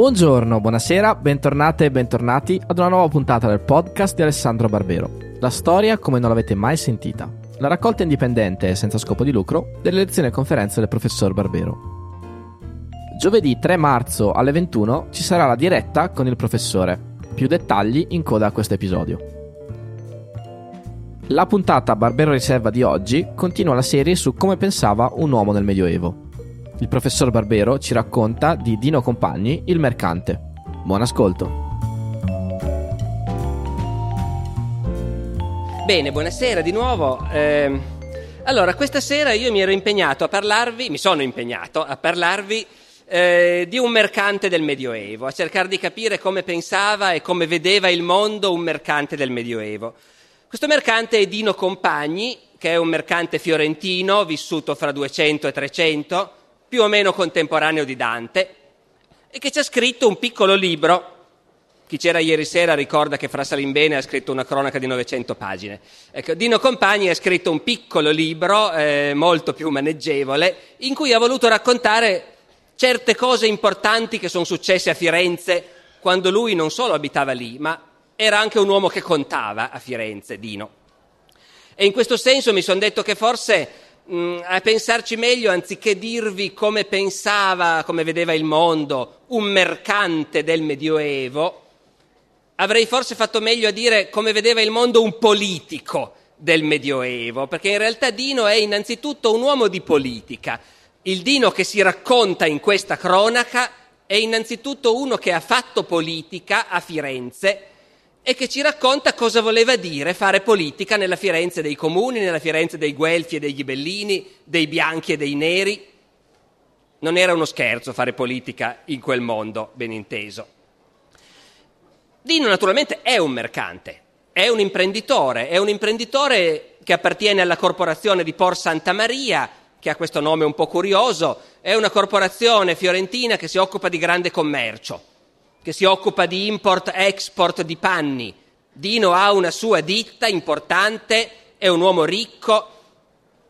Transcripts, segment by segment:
Buongiorno, buonasera, bentornate e bentornati ad una nuova puntata del podcast di Alessandro Barbero. La storia come non l'avete mai sentita. La raccolta indipendente e senza scopo di lucro delle lezioni e conferenze del professor Barbero. Giovedì 3 marzo alle 21 ci sarà la diretta con il professore. Più dettagli in coda a questo episodio. La puntata Barbero Riserva di oggi continua la serie su come pensava un uomo nel Medioevo. Il professor Barbero ci racconta di Dino Compagni, il mercante. Buon ascolto. Bene, buonasera di nuovo. Eh, allora, questa sera io mi ero impegnato a parlarvi, mi sono impegnato a parlarvi eh, di un mercante del Medioevo, a cercare di capire come pensava e come vedeva il mondo un mercante del Medioevo. Questo mercante è Dino Compagni, che è un mercante fiorentino vissuto fra 200 e 300 più o meno contemporaneo di Dante, e che ci ha scritto un piccolo libro. Chi c'era ieri sera ricorda che Fra Salimbene ha scritto una cronaca di 900 pagine. Ecco, Dino Compagni ha scritto un piccolo libro, eh, molto più maneggevole, in cui ha voluto raccontare certe cose importanti che sono successe a Firenze quando lui non solo abitava lì, ma era anche un uomo che contava a Firenze, Dino. E in questo senso mi sono detto che forse Mm, a pensarci meglio, anziché dirvi come pensava, come vedeva il mondo, un mercante del Medioevo, avrei forse fatto meglio a dire come vedeva il mondo un politico del Medioevo, perché in realtà Dino è innanzitutto un uomo di politica. Il Dino che si racconta in questa cronaca è innanzitutto uno che ha fatto politica a Firenze e che ci racconta cosa voleva dire fare politica nella Firenze dei comuni, nella Firenze dei Guelfi e dei Ghibellini, dei bianchi e dei neri. Non era uno scherzo fare politica in quel mondo, ben inteso. Dino naturalmente è un mercante, è un imprenditore, è un imprenditore che appartiene alla corporazione di Por Santa Maria, che ha questo nome un po' curioso, è una corporazione fiorentina che si occupa di grande commercio che si occupa di import-export di panni. Dino ha una sua ditta importante, è un uomo ricco,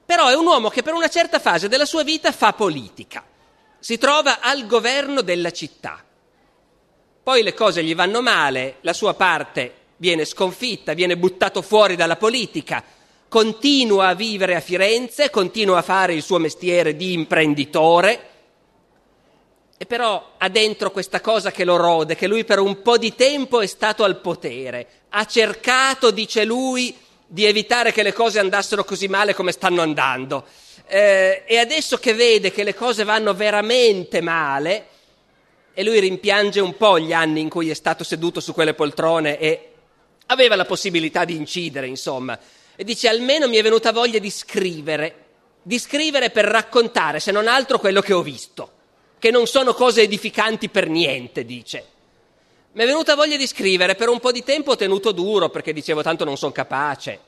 però è un uomo che per una certa fase della sua vita fa politica. Si trova al governo della città. Poi le cose gli vanno male, la sua parte viene sconfitta, viene buttato fuori dalla politica, continua a vivere a Firenze, continua a fare il suo mestiere di imprenditore, e però ha dentro questa cosa che lo rode, che lui per un po' di tempo è stato al potere, ha cercato, dice lui, di evitare che le cose andassero così male come stanno andando. Eh, e adesso che vede che le cose vanno veramente male, e lui rimpiange un po' gli anni in cui è stato seduto su quelle poltrone e aveva la possibilità di incidere, insomma, e dice almeno mi è venuta voglia di scrivere, di scrivere per raccontare, se non altro, quello che ho visto che non sono cose edificanti per niente, dice. Mi è venuta voglia di scrivere, per un po' di tempo ho tenuto duro perché dicevo tanto non sono capace.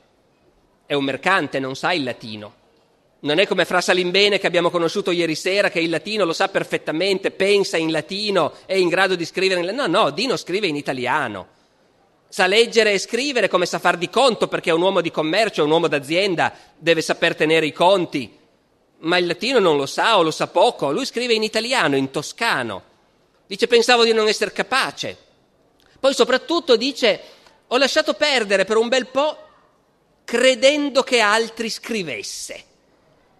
È un mercante, non sa il latino. Non è come Fra Salimbene che abbiamo conosciuto ieri sera, che il latino lo sa perfettamente, pensa in latino, è in grado di scrivere in latino. No, no, Dino scrive in italiano. Sa leggere e scrivere come sa far di conto, perché è un uomo di commercio, è un uomo d'azienda, deve saper tenere i conti ma il latino non lo sa o lo sa poco. Lui scrive in italiano, in toscano. Dice pensavo di non essere capace. Poi soprattutto dice ho lasciato perdere per un bel po' credendo che altri scrivesse.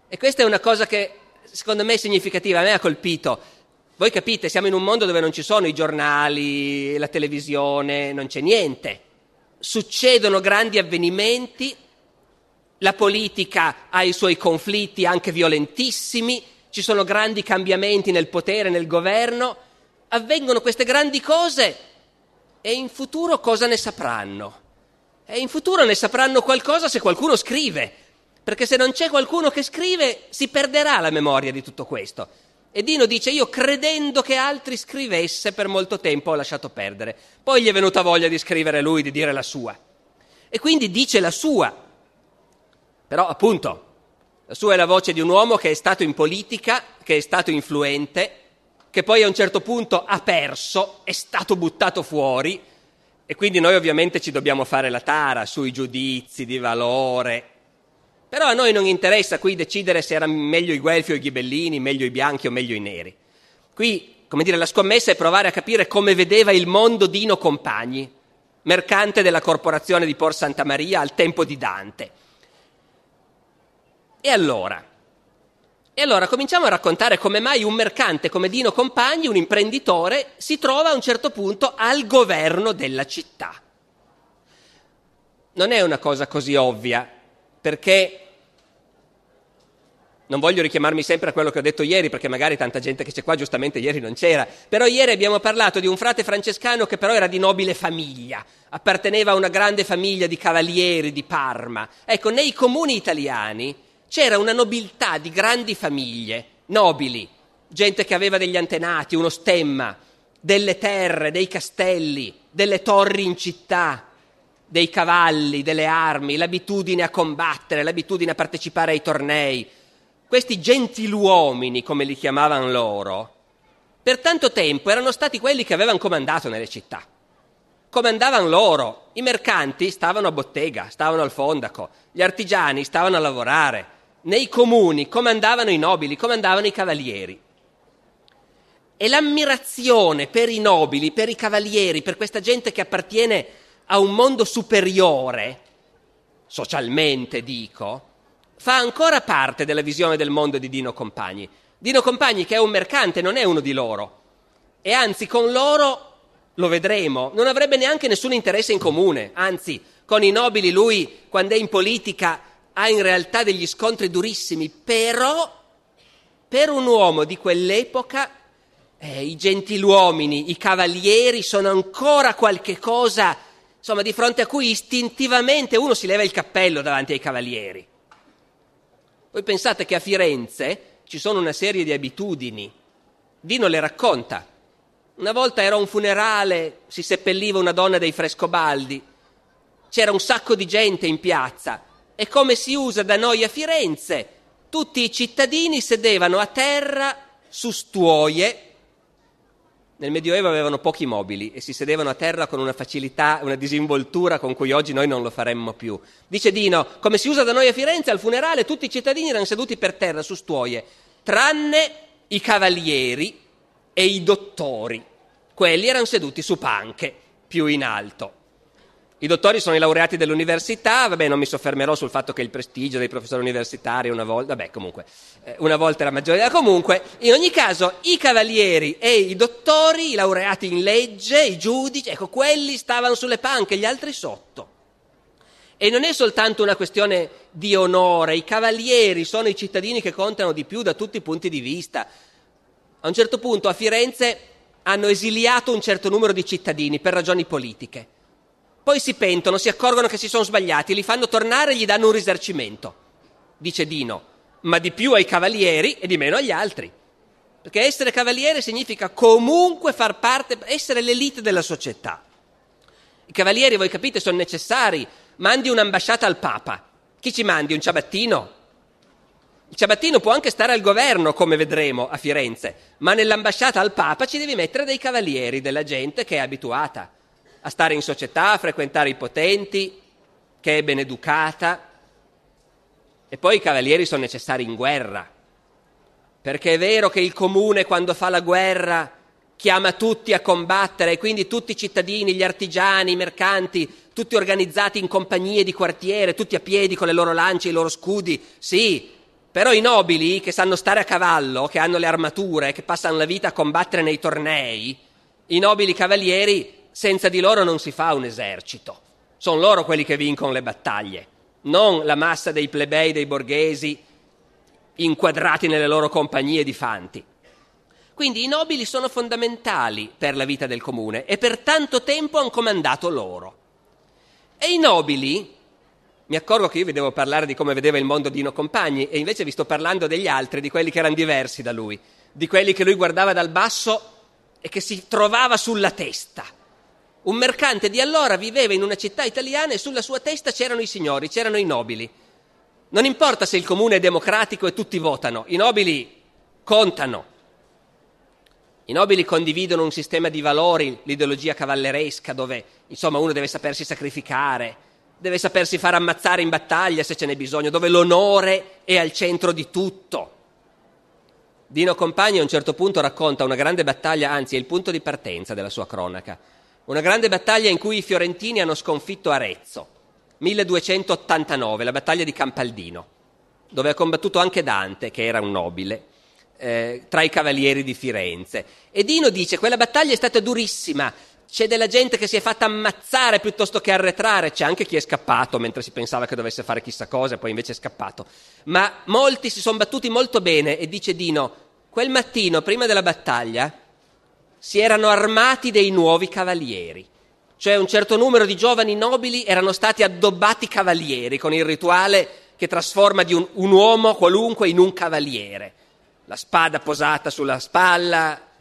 E questa è una cosa che secondo me è significativa, a me ha colpito. Voi capite, siamo in un mondo dove non ci sono i giornali, la televisione, non c'è niente. Succedono grandi avvenimenti la politica ha i suoi conflitti anche violentissimi, ci sono grandi cambiamenti nel potere, nel governo, avvengono queste grandi cose e in futuro cosa ne sapranno? E in futuro ne sapranno qualcosa se qualcuno scrive, perché se non c'è qualcuno che scrive si perderà la memoria di tutto questo. E Dino dice io credendo che altri scrivesse per molto tempo ho lasciato perdere. Poi gli è venuta voglia di scrivere lui, di dire la sua. E quindi dice la sua. Però appunto, la sua è la voce di un uomo che è stato in politica, che è stato influente, che poi a un certo punto ha perso, è stato buttato fuori e quindi noi ovviamente ci dobbiamo fare la tara sui giudizi di valore. Però a noi non interessa qui decidere se erano meglio i guelfi o i ghibellini, meglio i bianchi o meglio i neri. Qui come dire, la scommessa è provare a capire come vedeva il mondo Dino Compagni, mercante della corporazione di Por Santa Maria al tempo di Dante. E allora? E allora cominciamo a raccontare come mai un mercante come Dino Compagni, un imprenditore, si trova a un certo punto al governo della città. Non è una cosa così ovvia, perché non voglio richiamarmi sempre a quello che ho detto ieri, perché magari tanta gente che c'è qua giustamente ieri non c'era, però ieri abbiamo parlato di un frate francescano che però era di nobile famiglia, apparteneva a una grande famiglia di cavalieri di Parma. Ecco, nei comuni italiani c'era una nobiltà di grandi famiglie, nobili, gente che aveva degli antenati, uno stemma, delle terre, dei castelli, delle torri in città, dei cavalli, delle armi, l'abitudine a combattere, l'abitudine a partecipare ai tornei. Questi gentiluomini, come li chiamavano loro, per tanto tempo erano stati quelli che avevano comandato nelle città. Comandavano loro, i mercanti stavano a bottega, stavano al fondaco, gli artigiani stavano a lavorare, nei comuni comandavano i nobili, comandavano i cavalieri. E l'ammirazione per i nobili, per i cavalieri, per questa gente che appartiene a un mondo superiore, socialmente dico, fa ancora parte della visione del mondo di Dino Compagni. Dino Compagni, che è un mercante, non è uno di loro. E anzi, con loro, lo vedremo, non avrebbe neanche nessun interesse in comune. Anzi, con i nobili lui, quando è in politica, ha in realtà degli scontri durissimi. Però, per un uomo di quell'epoca, eh, i gentiluomini, i cavalieri sono ancora qualche cosa, insomma, di fronte a cui istintivamente uno si leva il cappello davanti ai cavalieri. Voi pensate che a Firenze ci sono una serie di abitudini. Dino le racconta. Una volta era un funerale, si seppelliva una donna dei Frescobaldi, c'era un sacco di gente in piazza e come si usa da noi a Firenze, tutti i cittadini sedevano a terra su stuoie nel Medioevo avevano pochi mobili e si sedevano a terra con una facilità, una disinvoltura con cui oggi noi non lo faremmo più. Dice Dino, come si usa da noi a Firenze, al funerale tutti i cittadini erano seduti per terra su stuoie, tranne i cavalieri e i dottori. Quelli erano seduti su panche, più in alto. I dottori sono i laureati dell'università, vabbè non mi soffermerò sul fatto che il prestigio dei professori universitari una volta, vabbè comunque, eh, una volta era maggiore, comunque, in ogni caso i cavalieri e i dottori, i laureati in legge, i giudici, ecco, quelli stavano sulle panche, gli altri sotto. E non è soltanto una questione di onore, i cavalieri sono i cittadini che contano di più da tutti i punti di vista. A un certo punto a Firenze hanno esiliato un certo numero di cittadini per ragioni politiche poi si pentono, si accorgono che si sono sbagliati, li fanno tornare e gli danno un risarcimento. Dice Dino, ma di più ai cavalieri e di meno agli altri. Perché essere cavaliere significa comunque far parte, essere l'elite della società. I cavalieri, voi capite, sono necessari. Mandi un'ambasciata al Papa. Chi ci mandi? Un ciabattino? Il ciabattino può anche stare al governo, come vedremo a Firenze, ma nell'ambasciata al Papa ci devi mettere dei cavalieri, della gente che è abituata a stare in società, a frequentare i potenti, che è ben educata. E poi i cavalieri sono necessari in guerra, perché è vero che il comune quando fa la guerra chiama tutti a combattere, e quindi tutti i cittadini, gli artigiani, i mercanti, tutti organizzati in compagnie di quartiere, tutti a piedi con le loro lance i loro scudi, sì, però i nobili che sanno stare a cavallo, che hanno le armature, che passano la vita a combattere nei tornei, i nobili cavalieri senza di loro non si fa un esercito. Sono loro quelli che vincono le battaglie, non la massa dei plebei, dei borghesi, inquadrati nelle loro compagnie di fanti. Quindi i nobili sono fondamentali per la vita del comune e per tanto tempo hanno comandato loro. E i nobili, mi accorgo che io vi devo parlare di come vedeva il mondo Dino Compagni e invece vi sto parlando degli altri, di quelli che erano diversi da lui, di quelli che lui guardava dal basso e che si trovava sulla testa un mercante di allora viveva in una città italiana e sulla sua testa c'erano i signori, c'erano i nobili. Non importa se il comune è democratico e tutti votano, i nobili contano. I nobili condividono un sistema di valori, l'ideologia cavalleresca, dove insomma uno deve sapersi sacrificare, deve sapersi far ammazzare in battaglia se ce n'è bisogno, dove l'onore è al centro di tutto Dino Compagni a un certo punto racconta una grande battaglia, anzi è il punto di partenza della sua cronaca, una grande battaglia in cui i fiorentini hanno sconfitto Arezzo, 1289, la battaglia di Campaldino, dove ha combattuto anche Dante, che era un nobile, eh, tra i cavalieri di Firenze. E Dino dice, quella battaglia è stata durissima, c'è della gente che si è fatta ammazzare piuttosto che arretrare, c'è anche chi è scappato mentre si pensava che dovesse fare chissà cosa poi invece è scappato. Ma molti si sono battuti molto bene e dice Dino, quel mattino prima della battaglia si erano armati dei nuovi cavalieri, cioè un certo numero di giovani nobili erano stati addobbati cavalieri con il rituale che trasforma un, un uomo qualunque in un cavaliere, la spada posata sulla spalla,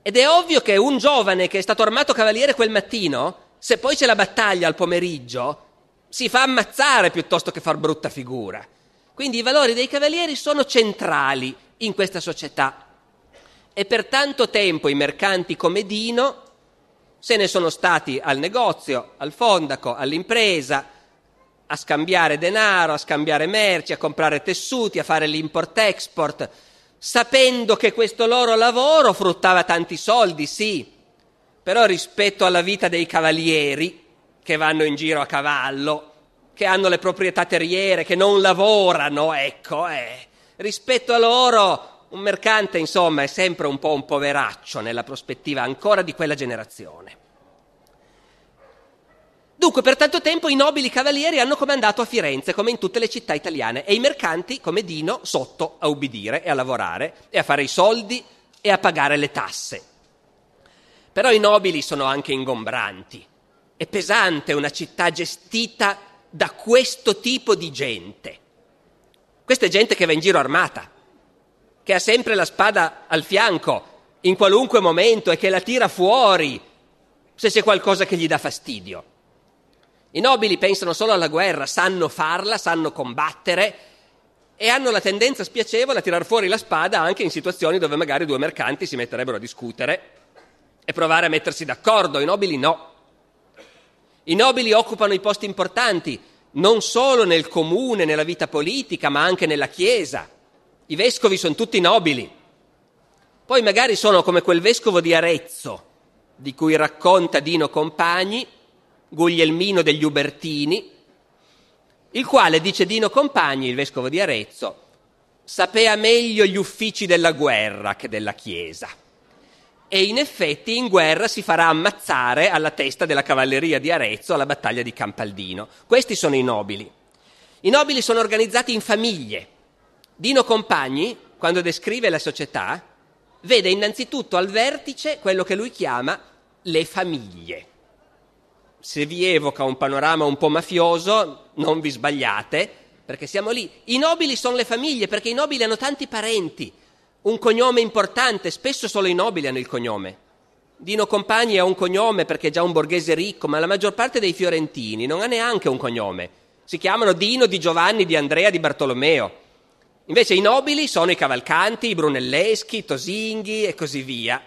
ed è ovvio che un giovane che è stato armato cavaliere quel mattino, se poi c'è la battaglia al pomeriggio, si fa ammazzare piuttosto che far brutta figura. Quindi i valori dei cavalieri sono centrali in questa società. E per tanto tempo i mercanti come Dino se ne sono stati al negozio, al fondaco, all'impresa, a scambiare denaro, a scambiare merci, a comprare tessuti, a fare l'import-export sapendo che questo loro lavoro fruttava tanti soldi, sì, però rispetto alla vita dei cavalieri che vanno in giro a cavallo, che hanno le proprietà terriere, che non lavorano, ecco, eh, rispetto a loro un mercante, insomma, è sempre un po' un poveraccio nella prospettiva ancora di quella generazione. Dunque, per tanto tempo i nobili cavalieri hanno comandato a Firenze, come in tutte le città italiane, e i mercanti, come Dino, sotto a ubbidire e a lavorare e a fare i soldi e a pagare le tasse. Però i nobili sono anche ingombranti. È pesante una città gestita da questo tipo di gente. Questa è gente che va in giro armata, che ha sempre la spada al fianco in qualunque momento e che la tira fuori se c'è qualcosa che gli dà fastidio. I nobili pensano solo alla guerra, sanno farla, sanno combattere e hanno la tendenza spiacevole a tirar fuori la spada anche in situazioni dove magari due mercanti si metterebbero a discutere e provare a mettersi d'accordo. I nobili no. I nobili occupano i posti importanti non solo nel comune, nella vita politica, ma anche nella Chiesa. I vescovi sono tutti nobili. Poi magari sono come quel vescovo di Arezzo, di cui racconta Dino Compagni, Guglielmino degli Ubertini, il quale, dice Dino Compagni, il vescovo di Arezzo, sapea meglio gli uffici della guerra che della Chiesa. E in effetti in guerra si farà ammazzare alla testa della cavalleria di Arezzo alla battaglia di Campaldino. Questi sono i nobili. I nobili sono organizzati in famiglie. Dino Compagni, quando descrive la società, vede innanzitutto al vertice quello che lui chiama le famiglie se vi evoca un panorama un po' mafioso, non vi sbagliate, perché siamo lì. I nobili sono le famiglie, perché i nobili hanno tanti parenti, un cognome importante, spesso solo i nobili hanno il cognome. Dino Compagni ha un cognome perché è già un borghese ricco, ma la maggior parte dei fiorentini non ha neanche un cognome. Si chiamano Dino, di Giovanni, di Andrea, di Bartolomeo. Invece i nobili sono i cavalcanti, i brunelleschi, i tosinghi e così via.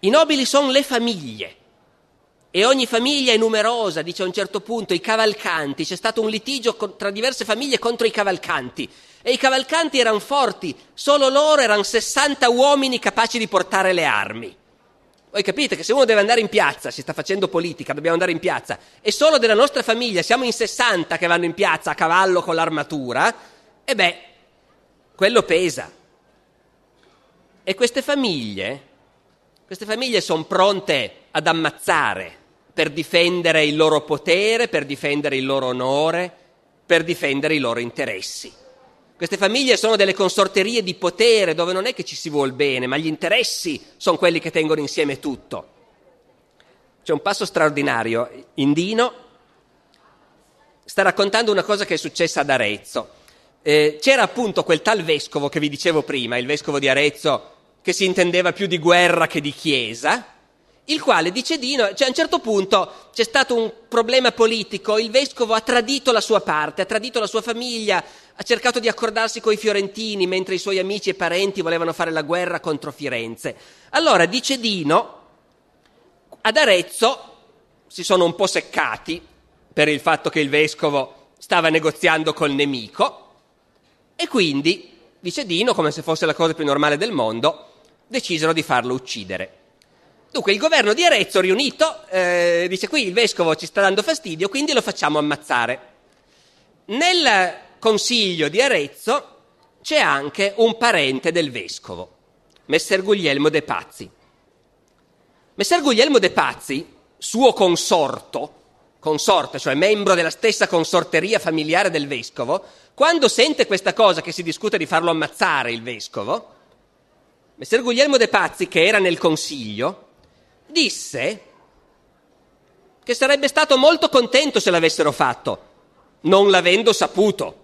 I nobili sono le famiglie. E ogni famiglia è numerosa, dice a un certo punto, i cavalcanti, c'è stato un litigio tra diverse famiglie contro i cavalcanti. E i cavalcanti erano forti, solo loro erano 60 uomini capaci di portare le armi. Voi capite che se uno deve andare in piazza, si sta facendo politica, dobbiamo andare in piazza, e solo della nostra famiglia siamo in 60 che vanno in piazza a cavallo con l'armatura, e beh, quello pesa. E queste famiglie, queste famiglie sono pronte ad ammazzare per difendere il loro potere, per difendere il loro onore, per difendere i loro interessi. Queste famiglie sono delle consorterie di potere dove non è che ci si vuol bene, ma gli interessi sono quelli che tengono insieme tutto. C'è un passo straordinario. Indino sta raccontando una cosa che è successa ad Arezzo. Eh, c'era appunto quel tal vescovo che vi dicevo prima, il vescovo di Arezzo, che si intendeva più di guerra che di chiesa, il quale dice Dino, cioè a un certo punto c'è stato un problema politico, il vescovo ha tradito la sua parte, ha tradito la sua famiglia, ha cercato di accordarsi con i fiorentini mentre i suoi amici e parenti volevano fare la guerra contro Firenze. Allora dice Dino, ad Arezzo si sono un po' seccati per il fatto che il vescovo stava negoziando col nemico e quindi dice Dino, come se fosse la cosa più normale del mondo, decisero di farlo uccidere. Dunque il governo di Arezzo riunito eh, dice qui il vescovo ci sta dando fastidio, quindi lo facciamo ammazzare. Nel consiglio di Arezzo c'è anche un parente del vescovo, Messer Guglielmo de Pazzi. Messer Guglielmo de Pazzi, suo consorto, consorte, cioè membro della stessa consorteria familiare del vescovo, quando sente questa cosa che si discute di farlo ammazzare il vescovo, Messer Guglielmo de Pazzi, che era nel consiglio, disse che sarebbe stato molto contento se l'avessero fatto, non l'avendo saputo,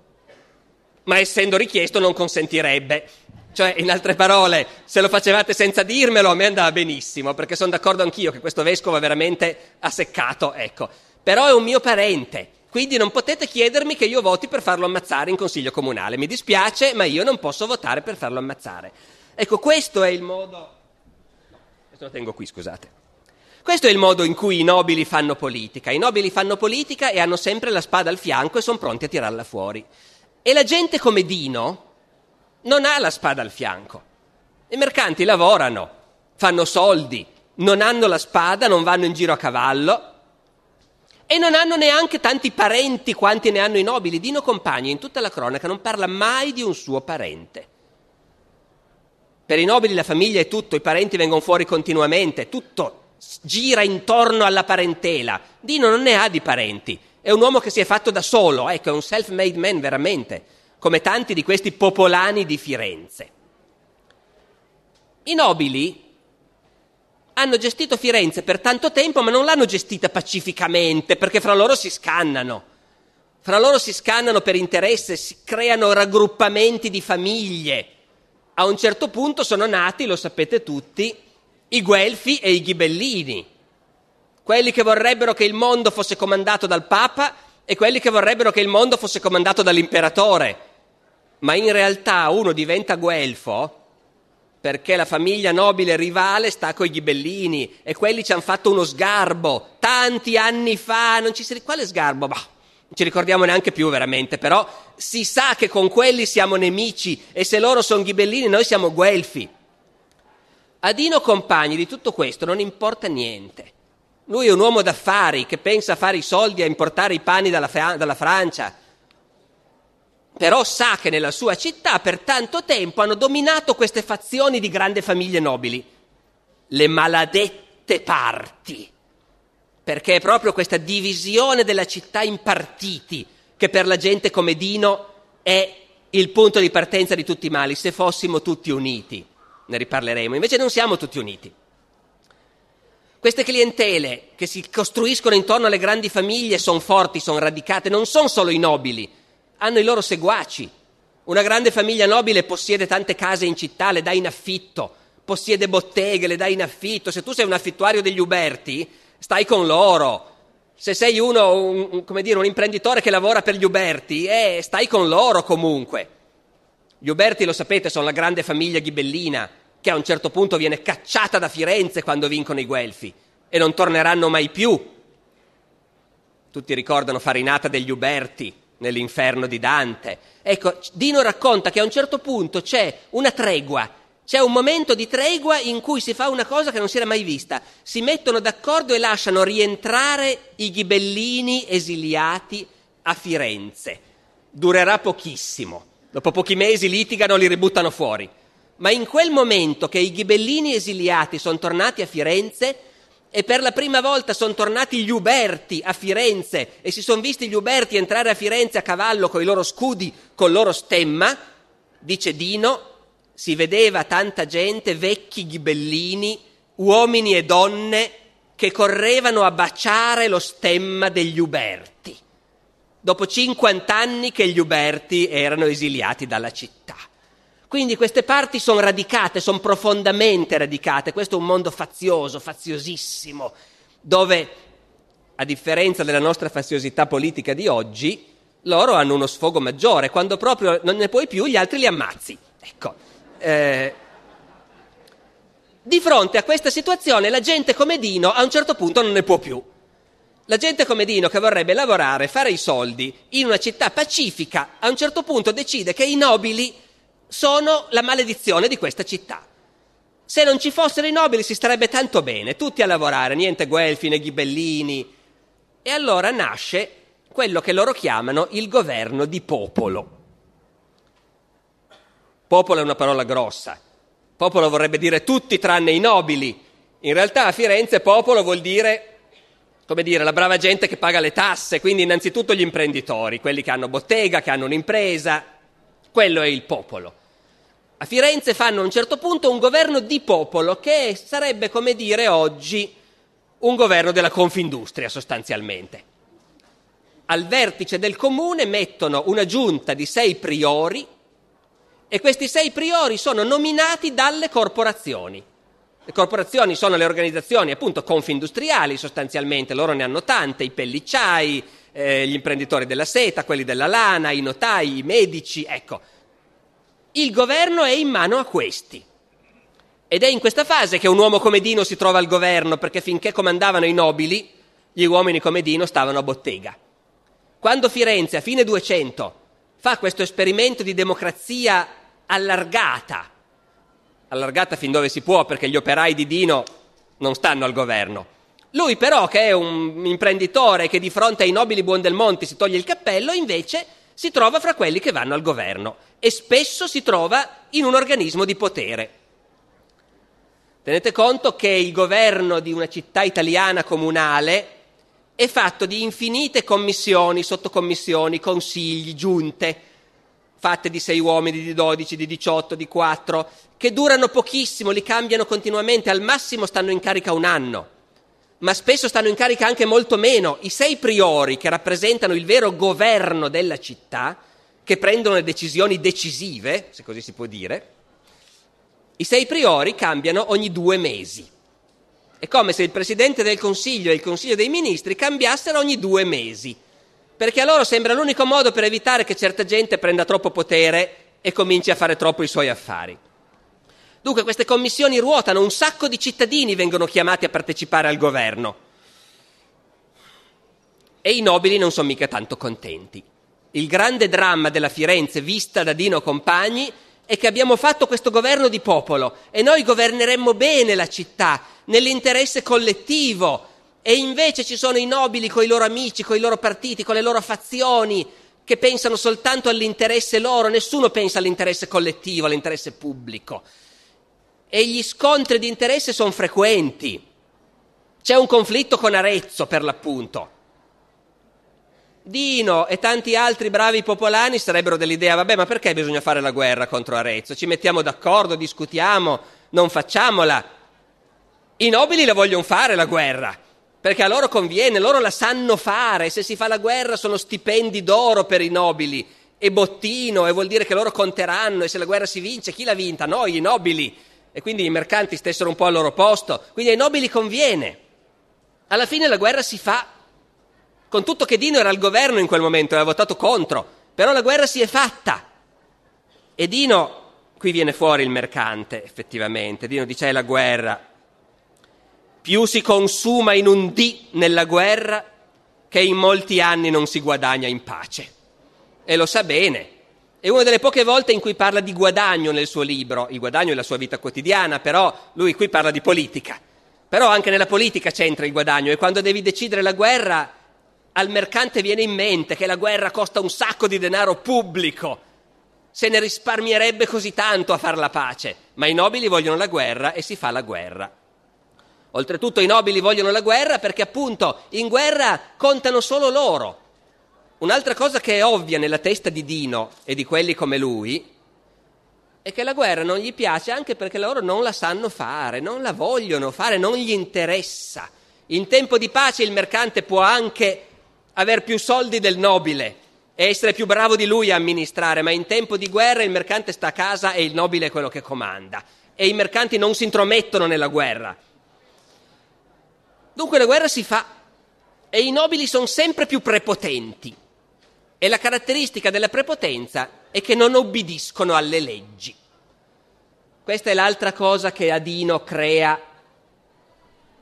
ma essendo richiesto non consentirebbe. Cioè, in altre parole, se lo facevate senza dirmelo, a me andava benissimo, perché sono d'accordo anch'io che questo vescovo veramente asseccato, ecco. Però è un mio parente, quindi non potete chiedermi che io voti per farlo ammazzare in consiglio comunale. Mi dispiace, ma io non posso votare per farlo ammazzare. Ecco, questo è il modo questo lo tengo qui, scusate. Questo è il modo in cui i nobili fanno politica. I nobili fanno politica e hanno sempre la spada al fianco e sono pronti a tirarla fuori. E la gente come Dino non ha la spada al fianco. I mercanti lavorano, fanno soldi, non hanno la spada, non vanno in giro a cavallo e non hanno neanche tanti parenti quanti ne hanno i nobili. Dino Compagni in tutta la cronaca non parla mai di un suo parente. Per i nobili la famiglia è tutto, i parenti vengono fuori continuamente, tutto gira intorno alla parentela. Dino non ne ha di parenti, è un uomo che si è fatto da solo, ecco, è un self-made man veramente, come tanti di questi popolani di Firenze. I nobili hanno gestito Firenze per tanto tempo, ma non l'hanno gestita pacificamente, perché fra loro si scannano. Fra loro si scannano per interesse, si creano raggruppamenti di famiglie a un certo punto sono nati, lo sapete tutti, i Guelfi e i Ghibellini, quelli che vorrebbero che il mondo fosse comandato dal Papa e quelli che vorrebbero che il mondo fosse comandato dall'imperatore. Ma in realtà uno diventa guelfo perché la famiglia nobile rivale sta con i ghibellini e quelli ci hanno fatto uno sgarbo tanti anni fa, non ci si... quale sgarbo? Bah, non ci ricordiamo neanche più veramente, però si sa che con quelli siamo nemici e se loro sono ghibellini noi siamo guelfi. A Dino Compagni di tutto questo non importa niente. Lui è un uomo d'affari che pensa a fare i soldi, a importare i pani dalla, dalla Francia, però sa che nella sua città per tanto tempo hanno dominato queste fazioni di grandi famiglie nobili, le maladette parti. Perché è proprio questa divisione della città in partiti che per la gente come Dino è il punto di partenza di tutti i mali, se fossimo tutti uniti, ne riparleremo, invece non siamo tutti uniti. Queste clientele che si costruiscono intorno alle grandi famiglie sono forti, sono radicate, non sono solo i nobili, hanno i loro seguaci. Una grande famiglia nobile possiede tante case in città, le dà in affitto, possiede botteghe, le dà in affitto. Se tu sei un affittuario degli Uberti, stai con loro. Se sei uno, un, dire, un imprenditore che lavora per gli Uberti, eh, stai con loro comunque. Gli Uberti, lo sapete, sono la grande famiglia ghibellina che a un certo punto viene cacciata da Firenze quando vincono i Guelfi e non torneranno mai più. Tutti ricordano Farinata degli Uberti nell'inferno di Dante. Ecco, Dino racconta che a un certo punto c'è una tregua c'è un momento di tregua in cui si fa una cosa che non si era mai vista. Si mettono d'accordo e lasciano rientrare i ghibellini esiliati a Firenze. Durerà pochissimo. Dopo pochi mesi litigano, li ributtano fuori. Ma in quel momento che i ghibellini esiliati sono tornati a Firenze e per la prima volta sono tornati gli Uberti a Firenze e si sono visti gli Uberti entrare a Firenze a cavallo con i loro scudi, col loro stemma, dice Dino, si vedeva tanta gente, vecchi ghibellini, uomini e donne che correvano a baciare lo stemma degli Uberti, dopo 50 anni che gli Uberti erano esiliati dalla città. Quindi queste parti sono radicate, sono profondamente radicate, questo è un mondo fazioso, faziosissimo, dove, a differenza della nostra faziosità politica di oggi, loro hanno uno sfogo maggiore, quando proprio non ne puoi più gli altri li ammazzi. Ecco, eh, di fronte a questa situazione la gente come Dino a un certo punto non ne può più. La gente come Dino che vorrebbe lavorare, fare i soldi in una città pacifica, a un certo punto decide che i nobili sono la maledizione di questa città. Se non ci fossero i nobili si starebbe tanto bene, tutti a lavorare, niente Guelfi né Ghibellini. E allora nasce quello che loro chiamano il governo di popolo. Popolo è una parola grossa. Popolo vorrebbe dire tutti tranne i nobili. In realtà a Firenze popolo vuol dire, come dire, la brava gente che paga le tasse, quindi innanzitutto gli imprenditori, quelli che hanno bottega, che hanno un'impresa, quello è il popolo. A Firenze fanno a un certo punto un governo di popolo che sarebbe come dire oggi un governo della Confindustria sostanzialmente. Al vertice del comune mettono una giunta di sei priori e questi sei priori sono nominati dalle corporazioni. Le corporazioni sono le organizzazioni appunto confindustriali sostanzialmente, loro ne hanno tante, i pellicciai, eh, gli imprenditori della seta, quelli della lana, i notai, i medici, ecco il governo è in mano a questi. Ed è in questa fase che un uomo come Dino si trova al governo, perché finché comandavano i nobili, gli uomini come Dino stavano a bottega. Quando Firenze, a fine 200, fa questo esperimento di democrazia allargata, allargata fin dove si può, perché gli operai di Dino non stanno al governo. Lui però, che è un imprenditore che di fronte ai nobili Buondelmonti si toglie il cappello, invece si trova fra quelli che vanno al governo e spesso si trova in un organismo di potere. Tenete conto che il governo di una città italiana comunale è fatto di infinite commissioni, sottocommissioni, consigli, giunte, fatte di sei uomini, di dodici, di diciotto, di quattro, che durano pochissimo, li cambiano continuamente, al massimo stanno in carica un anno ma spesso stanno in carica anche molto meno. I sei priori che rappresentano il vero governo della città, che prendono le decisioni decisive, se così si può dire, i sei priori cambiano ogni due mesi. È come se il Presidente del Consiglio e il Consiglio dei Ministri cambiassero ogni due mesi, perché a loro sembra l'unico modo per evitare che certa gente prenda troppo potere e cominci a fare troppo i suoi affari. Dunque queste commissioni ruotano, un sacco di cittadini vengono chiamati a partecipare al governo. E i nobili non sono mica tanto contenti. Il grande dramma della Firenze vista da Dino Compagni è che abbiamo fatto questo governo di popolo e noi governeremmo bene la città nell'interesse collettivo e invece ci sono i nobili con i loro amici, con i loro partiti, con le loro fazioni che pensano soltanto all'interesse loro, nessuno pensa all'interesse collettivo, all'interesse pubblico e gli scontri di interesse sono frequenti. C'è un conflitto con Arezzo, per l'appunto. Dino e tanti altri bravi popolani sarebbero dell'idea, vabbè, ma perché bisogna fare la guerra contro Arezzo? Ci mettiamo d'accordo, discutiamo, non facciamola. I nobili la vogliono fare la guerra, perché a loro conviene, loro la sanno fare, se si fa la guerra sono stipendi d'oro per i nobili e bottino e vuol dire che loro conteranno e se la guerra si vince, chi l'ha vinta? Noi, i nobili e quindi i mercanti stessero un po' al loro posto, quindi ai nobili conviene. Alla fine la guerra si fa, con tutto che Dino era al governo in quel momento e aveva votato contro, però la guerra si è fatta. E Dino, qui viene fuori il mercante effettivamente, Dino dice è la guerra, più si consuma in un dì nella guerra che in molti anni non si guadagna in pace. E lo sa bene, è una delle poche volte in cui parla di guadagno nel suo libro. Il guadagno è la sua vita quotidiana, però lui qui parla di politica. Però anche nella politica c'entra il guadagno e quando devi decidere la guerra al mercante viene in mente che la guerra costa un sacco di denaro pubblico. Se ne risparmierebbe così tanto a far la pace, ma i nobili vogliono la guerra e si fa la guerra. Oltretutto i nobili vogliono la guerra perché appunto in guerra contano solo loro, Un'altra cosa che è ovvia nella testa di Dino e di quelli come lui è che la guerra non gli piace anche perché loro non la sanno fare, non la vogliono fare, non gli interessa. In tempo di pace il mercante può anche aver più soldi del nobile e essere più bravo di lui a amministrare, ma in tempo di guerra il mercante sta a casa e il nobile è quello che comanda. E i mercanti non si intromettono nella guerra. Dunque la guerra si fa e i nobili sono sempre più prepotenti. E la caratteristica della prepotenza è che non obbediscono alle leggi. Questa è l'altra cosa che a Dino crea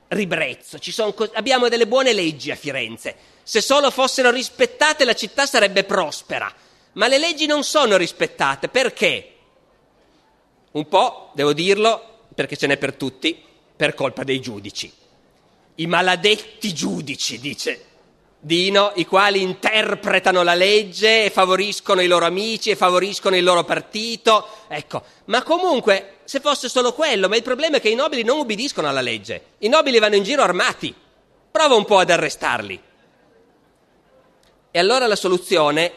ribrezzo. Co- abbiamo delle buone leggi a Firenze. Se solo fossero rispettate la città sarebbe prospera. Ma le leggi non sono rispettate. Perché? Un po', devo dirlo, perché ce n'è per tutti, per colpa dei giudici. I maledetti giudici, dice Dino, i quali interpretano la legge e favoriscono i loro amici e favoriscono il loro partito. Ecco, ma comunque, se fosse solo quello, ma il problema è che i nobili non ubbidiscono alla legge. I nobili vanno in giro armati. Prova un po' ad arrestarli. E allora la soluzione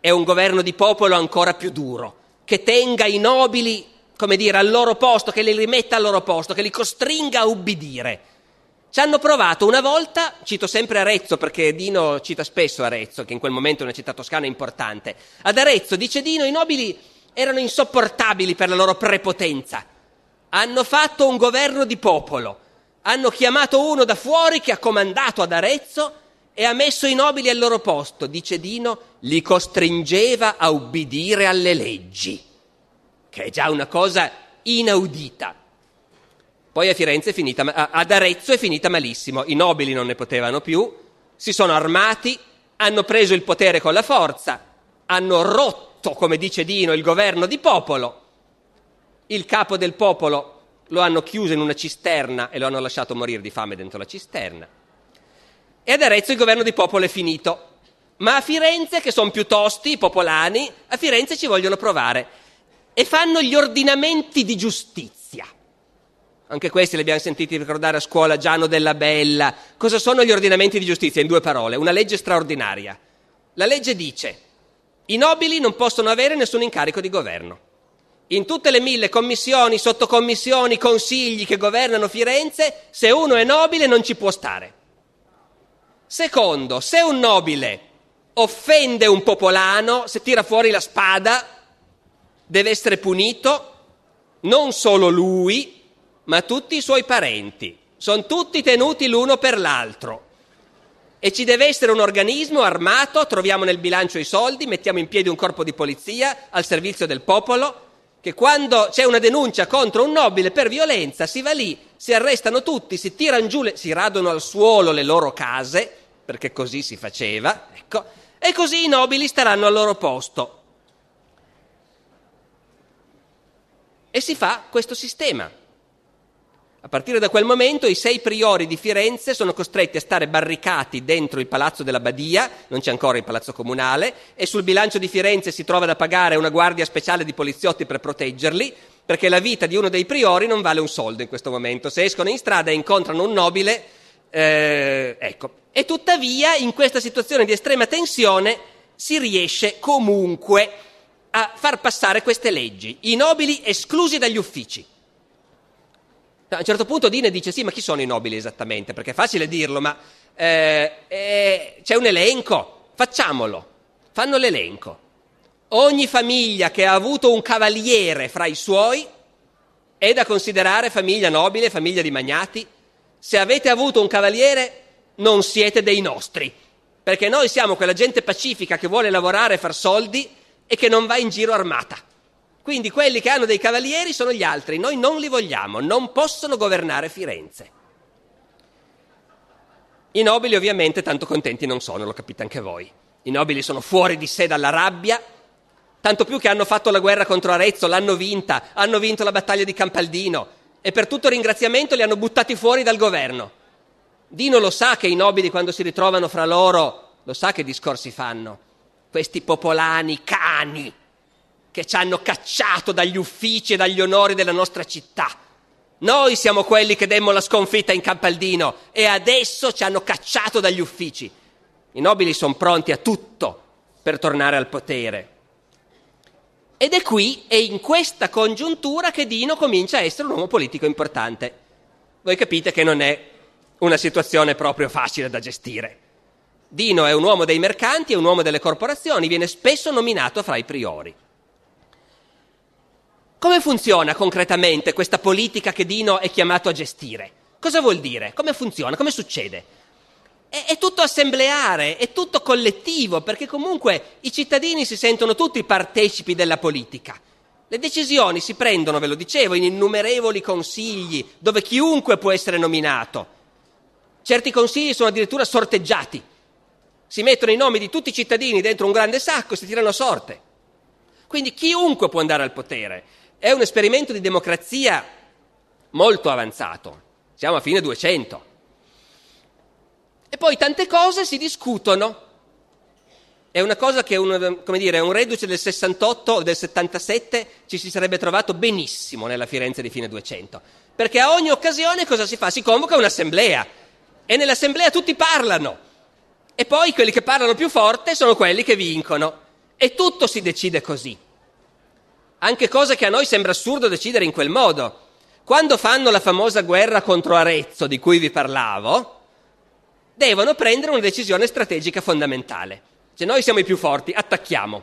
è un governo di popolo ancora più duro, che tenga i nobili, come dire, al loro posto, che li rimetta al loro posto, che li costringa a ubbidire. Ci hanno provato una volta, cito sempre Arezzo perché Dino cita spesso Arezzo, che in quel momento è una città toscana importante. Ad Arezzo, dice Dino, i nobili erano insopportabili per la loro prepotenza. Hanno fatto un governo di popolo, hanno chiamato uno da fuori che ha comandato ad Arezzo e ha messo i nobili al loro posto. Dice Dino, li costringeva a ubbidire alle leggi, che è già una cosa inaudita. Poi a Firenze è finita, ad Arezzo è finita malissimo, i nobili non ne potevano più, si sono armati, hanno preso il potere con la forza, hanno rotto, come dice Dino, il governo di popolo, il capo del popolo lo hanno chiuso in una cisterna e lo hanno lasciato morire di fame dentro la cisterna. E ad Arezzo il governo di popolo è finito. Ma a Firenze, che sono più tosti, i popolani, a Firenze ci vogliono provare e fanno gli ordinamenti di giustizia. Anche questi li abbiamo sentiti ricordare a scuola Giano della Bella. Cosa sono gli ordinamenti di giustizia? In due parole, una legge straordinaria. La legge dice i nobili non possono avere nessun incarico di governo. In tutte le mille commissioni, sottocommissioni, consigli che governano Firenze, se uno è nobile non ci può stare. Secondo, se un nobile offende un popolano, se tira fuori la spada, deve essere punito non solo lui, ma tutti i suoi parenti. Sono tutti tenuti l'uno per l'altro. E ci deve essere un organismo armato, troviamo nel bilancio i soldi, mettiamo in piedi un corpo di polizia al servizio del popolo, che quando c'è una denuncia contro un nobile per violenza si va lì, si arrestano tutti, si tirano giù, le, si radono al suolo le loro case, perché così si faceva, ecco, e così i nobili staranno al loro posto. E si fa questo sistema. A partire da quel momento i sei priori di Firenze sono costretti a stare barricati dentro il palazzo della Badia, non c'è ancora il palazzo comunale, e sul bilancio di Firenze si trova da pagare una guardia speciale di poliziotti per proteggerli, perché la vita di uno dei priori non vale un soldo in questo momento. Se escono in strada e incontrano un nobile, eh, ecco. E tuttavia in questa situazione di estrema tensione si riesce comunque a far passare queste leggi, i nobili esclusi dagli uffici. A un certo punto Dine dice sì, ma chi sono i nobili esattamente? Perché è facile dirlo, ma eh, eh, c'è un elenco, facciamolo. Fanno l'elenco. Ogni famiglia che ha avuto un cavaliere fra i suoi è da considerare famiglia nobile, famiglia di magnati. Se avete avuto un cavaliere non siete dei nostri, perché noi siamo quella gente pacifica che vuole lavorare e far soldi e che non va in giro armata. Quindi quelli che hanno dei cavalieri sono gli altri, noi non li vogliamo, non possono governare Firenze. I nobili ovviamente tanto contenti non sono, lo capite anche voi. I nobili sono fuori di sé dalla rabbia, tanto più che hanno fatto la guerra contro Arezzo, l'hanno vinta, hanno vinto la battaglia di Campaldino e per tutto ringraziamento li hanno buttati fuori dal governo. Dino lo sa che i nobili quando si ritrovano fra loro, lo sa che discorsi fanno, questi popolani cani che ci hanno cacciato dagli uffici e dagli onori della nostra città. Noi siamo quelli che demmo la sconfitta in Campaldino e adesso ci hanno cacciato dagli uffici. I nobili sono pronti a tutto per tornare al potere. Ed è qui, è in questa congiuntura che Dino comincia a essere un uomo politico importante. Voi capite che non è una situazione proprio facile da gestire. Dino è un uomo dei mercanti, è un uomo delle corporazioni, viene spesso nominato fra i priori. Come funziona concretamente questa politica che Dino è chiamato a gestire? Cosa vuol dire? Come funziona? Come succede? È, è, tutto assembleare, è tutto collettivo, perché comunque i cittadini si sentono tutti partecipi della politica. Le decisioni si prendono, ve lo dicevo, in innumerevoli consigli, dove chiunque può essere nominato. Certi consigli sono addirittura sorteggiati. Si mettono i nomi di tutti i cittadini dentro un grande sacco e si tirano a sorte. Quindi chiunque può andare al potere. È un esperimento di democrazia molto avanzato, siamo a fine 200. E poi tante cose si discutono. È una cosa che un, dire, un reduce del 68 o del 77 ci si sarebbe trovato benissimo nella Firenze di fine 200. Perché a ogni occasione cosa si fa? Si convoca un'assemblea e nell'assemblea tutti parlano. E poi quelli che parlano più forte sono quelli che vincono. E tutto si decide così. Anche cosa che a noi sembra assurdo decidere in quel modo. Quando fanno la famosa guerra contro Arezzo di cui vi parlavo, devono prendere una decisione strategica fondamentale. Se noi siamo i più forti, attacchiamo.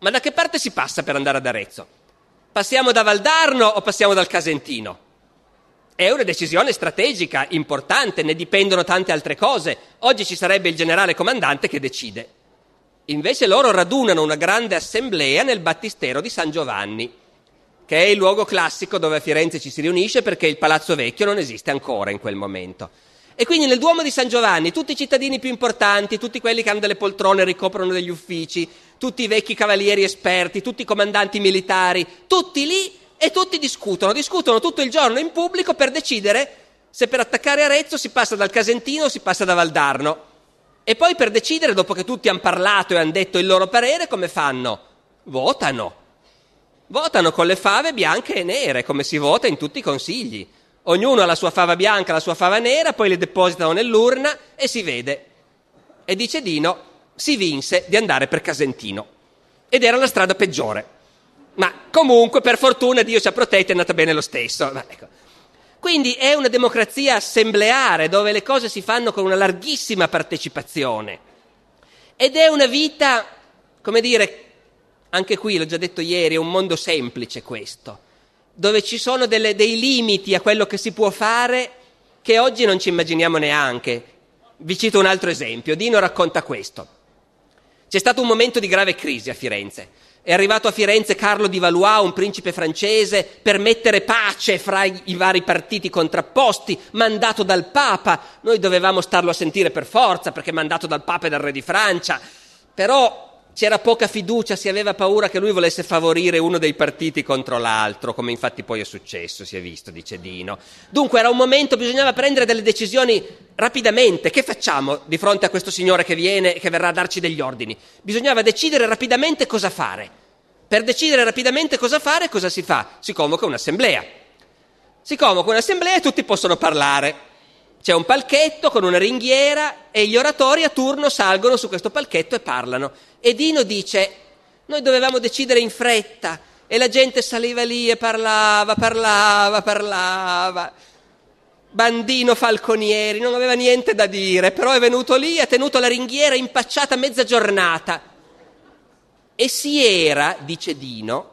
Ma da che parte si passa per andare ad Arezzo? Passiamo da Valdarno o passiamo dal Casentino? È una decisione strategica, importante, ne dipendono tante altre cose. Oggi ci sarebbe il generale comandante che decide. Invece loro radunano una grande assemblea nel battistero di San Giovanni, che è il luogo classico dove a Firenze ci si riunisce perché il Palazzo Vecchio non esiste ancora in quel momento. E quindi nel Duomo di San Giovanni tutti i cittadini più importanti, tutti quelli che hanno delle poltrone, ricoprono degli uffici, tutti i vecchi cavalieri esperti, tutti i comandanti militari, tutti lì e tutti discutono, discutono tutto il giorno in pubblico per decidere se per attaccare Arezzo si passa dal Casentino o si passa da Valdarno. E poi per decidere, dopo che tutti hanno parlato e hanno detto il loro parere, come fanno? Votano. Votano con le fave bianche e nere, come si vota in tutti i consigli. Ognuno ha la sua fava bianca, la sua fava nera, poi le depositano nell'urna e si vede. E dice Dino, si vinse di andare per Casentino. Ed era la strada peggiore. Ma comunque, per fortuna, Dio ci ha protetti, è andata bene lo stesso. Ecco. Quindi è una democrazia assembleare dove le cose si fanno con una larghissima partecipazione. Ed è una vita, come dire, anche qui l'ho già detto ieri, è un mondo semplice questo dove ci sono delle, dei limiti a quello che si può fare che oggi non ci immaginiamo neanche. Vi cito un altro esempio. Dino racconta questo. C'è stato un momento di grave crisi a Firenze. È arrivato a Firenze Carlo di Valois, un principe francese, per mettere pace fra i, vari partiti contrapposti, mandato dal Papa. Noi dovevamo starlo a sentire per forza, perché mandato dal Papa e dal Re di Francia. Però c'era poca fiducia, si aveva paura che lui volesse favorire uno dei partiti contro l'altro, come infatti poi è successo, si è visto, dice Dino. Dunque era un momento, bisognava prendere delle decisioni rapidamente. Che facciamo di fronte a questo signore che viene e che verrà a darci degli ordini? Bisognava decidere rapidamente cosa fare. Per decidere rapidamente cosa fare, cosa si fa? Si convoca un'assemblea. Si convoca un'assemblea e tutti possono parlare. C'è un palchetto con una ringhiera e gli oratori a turno salgono su questo palchetto e parlano. E Dino dice, noi dovevamo decidere in fretta e la gente saliva lì e parlava, parlava, parlava. Bandino Falconieri non aveva niente da dire, però è venuto lì, ha tenuto la ringhiera impacciata mezza giornata. E si era, dice Dino,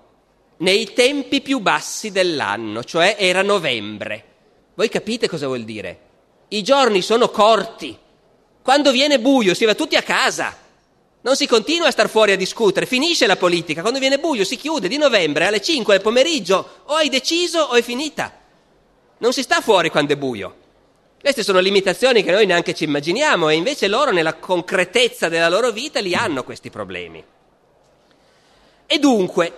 nei tempi più bassi dell'anno, cioè era novembre. Voi capite cosa vuol dire? I giorni sono corti. Quando viene buio si va tutti a casa. Non si continua a star fuori a discutere, finisce la politica. Quando viene buio si chiude di novembre alle 5 del pomeriggio. O hai deciso o è finita. Non si sta fuori quando è buio. Queste sono limitazioni che noi neanche ci immaginiamo e invece loro nella concretezza della loro vita li hanno questi problemi. E dunque,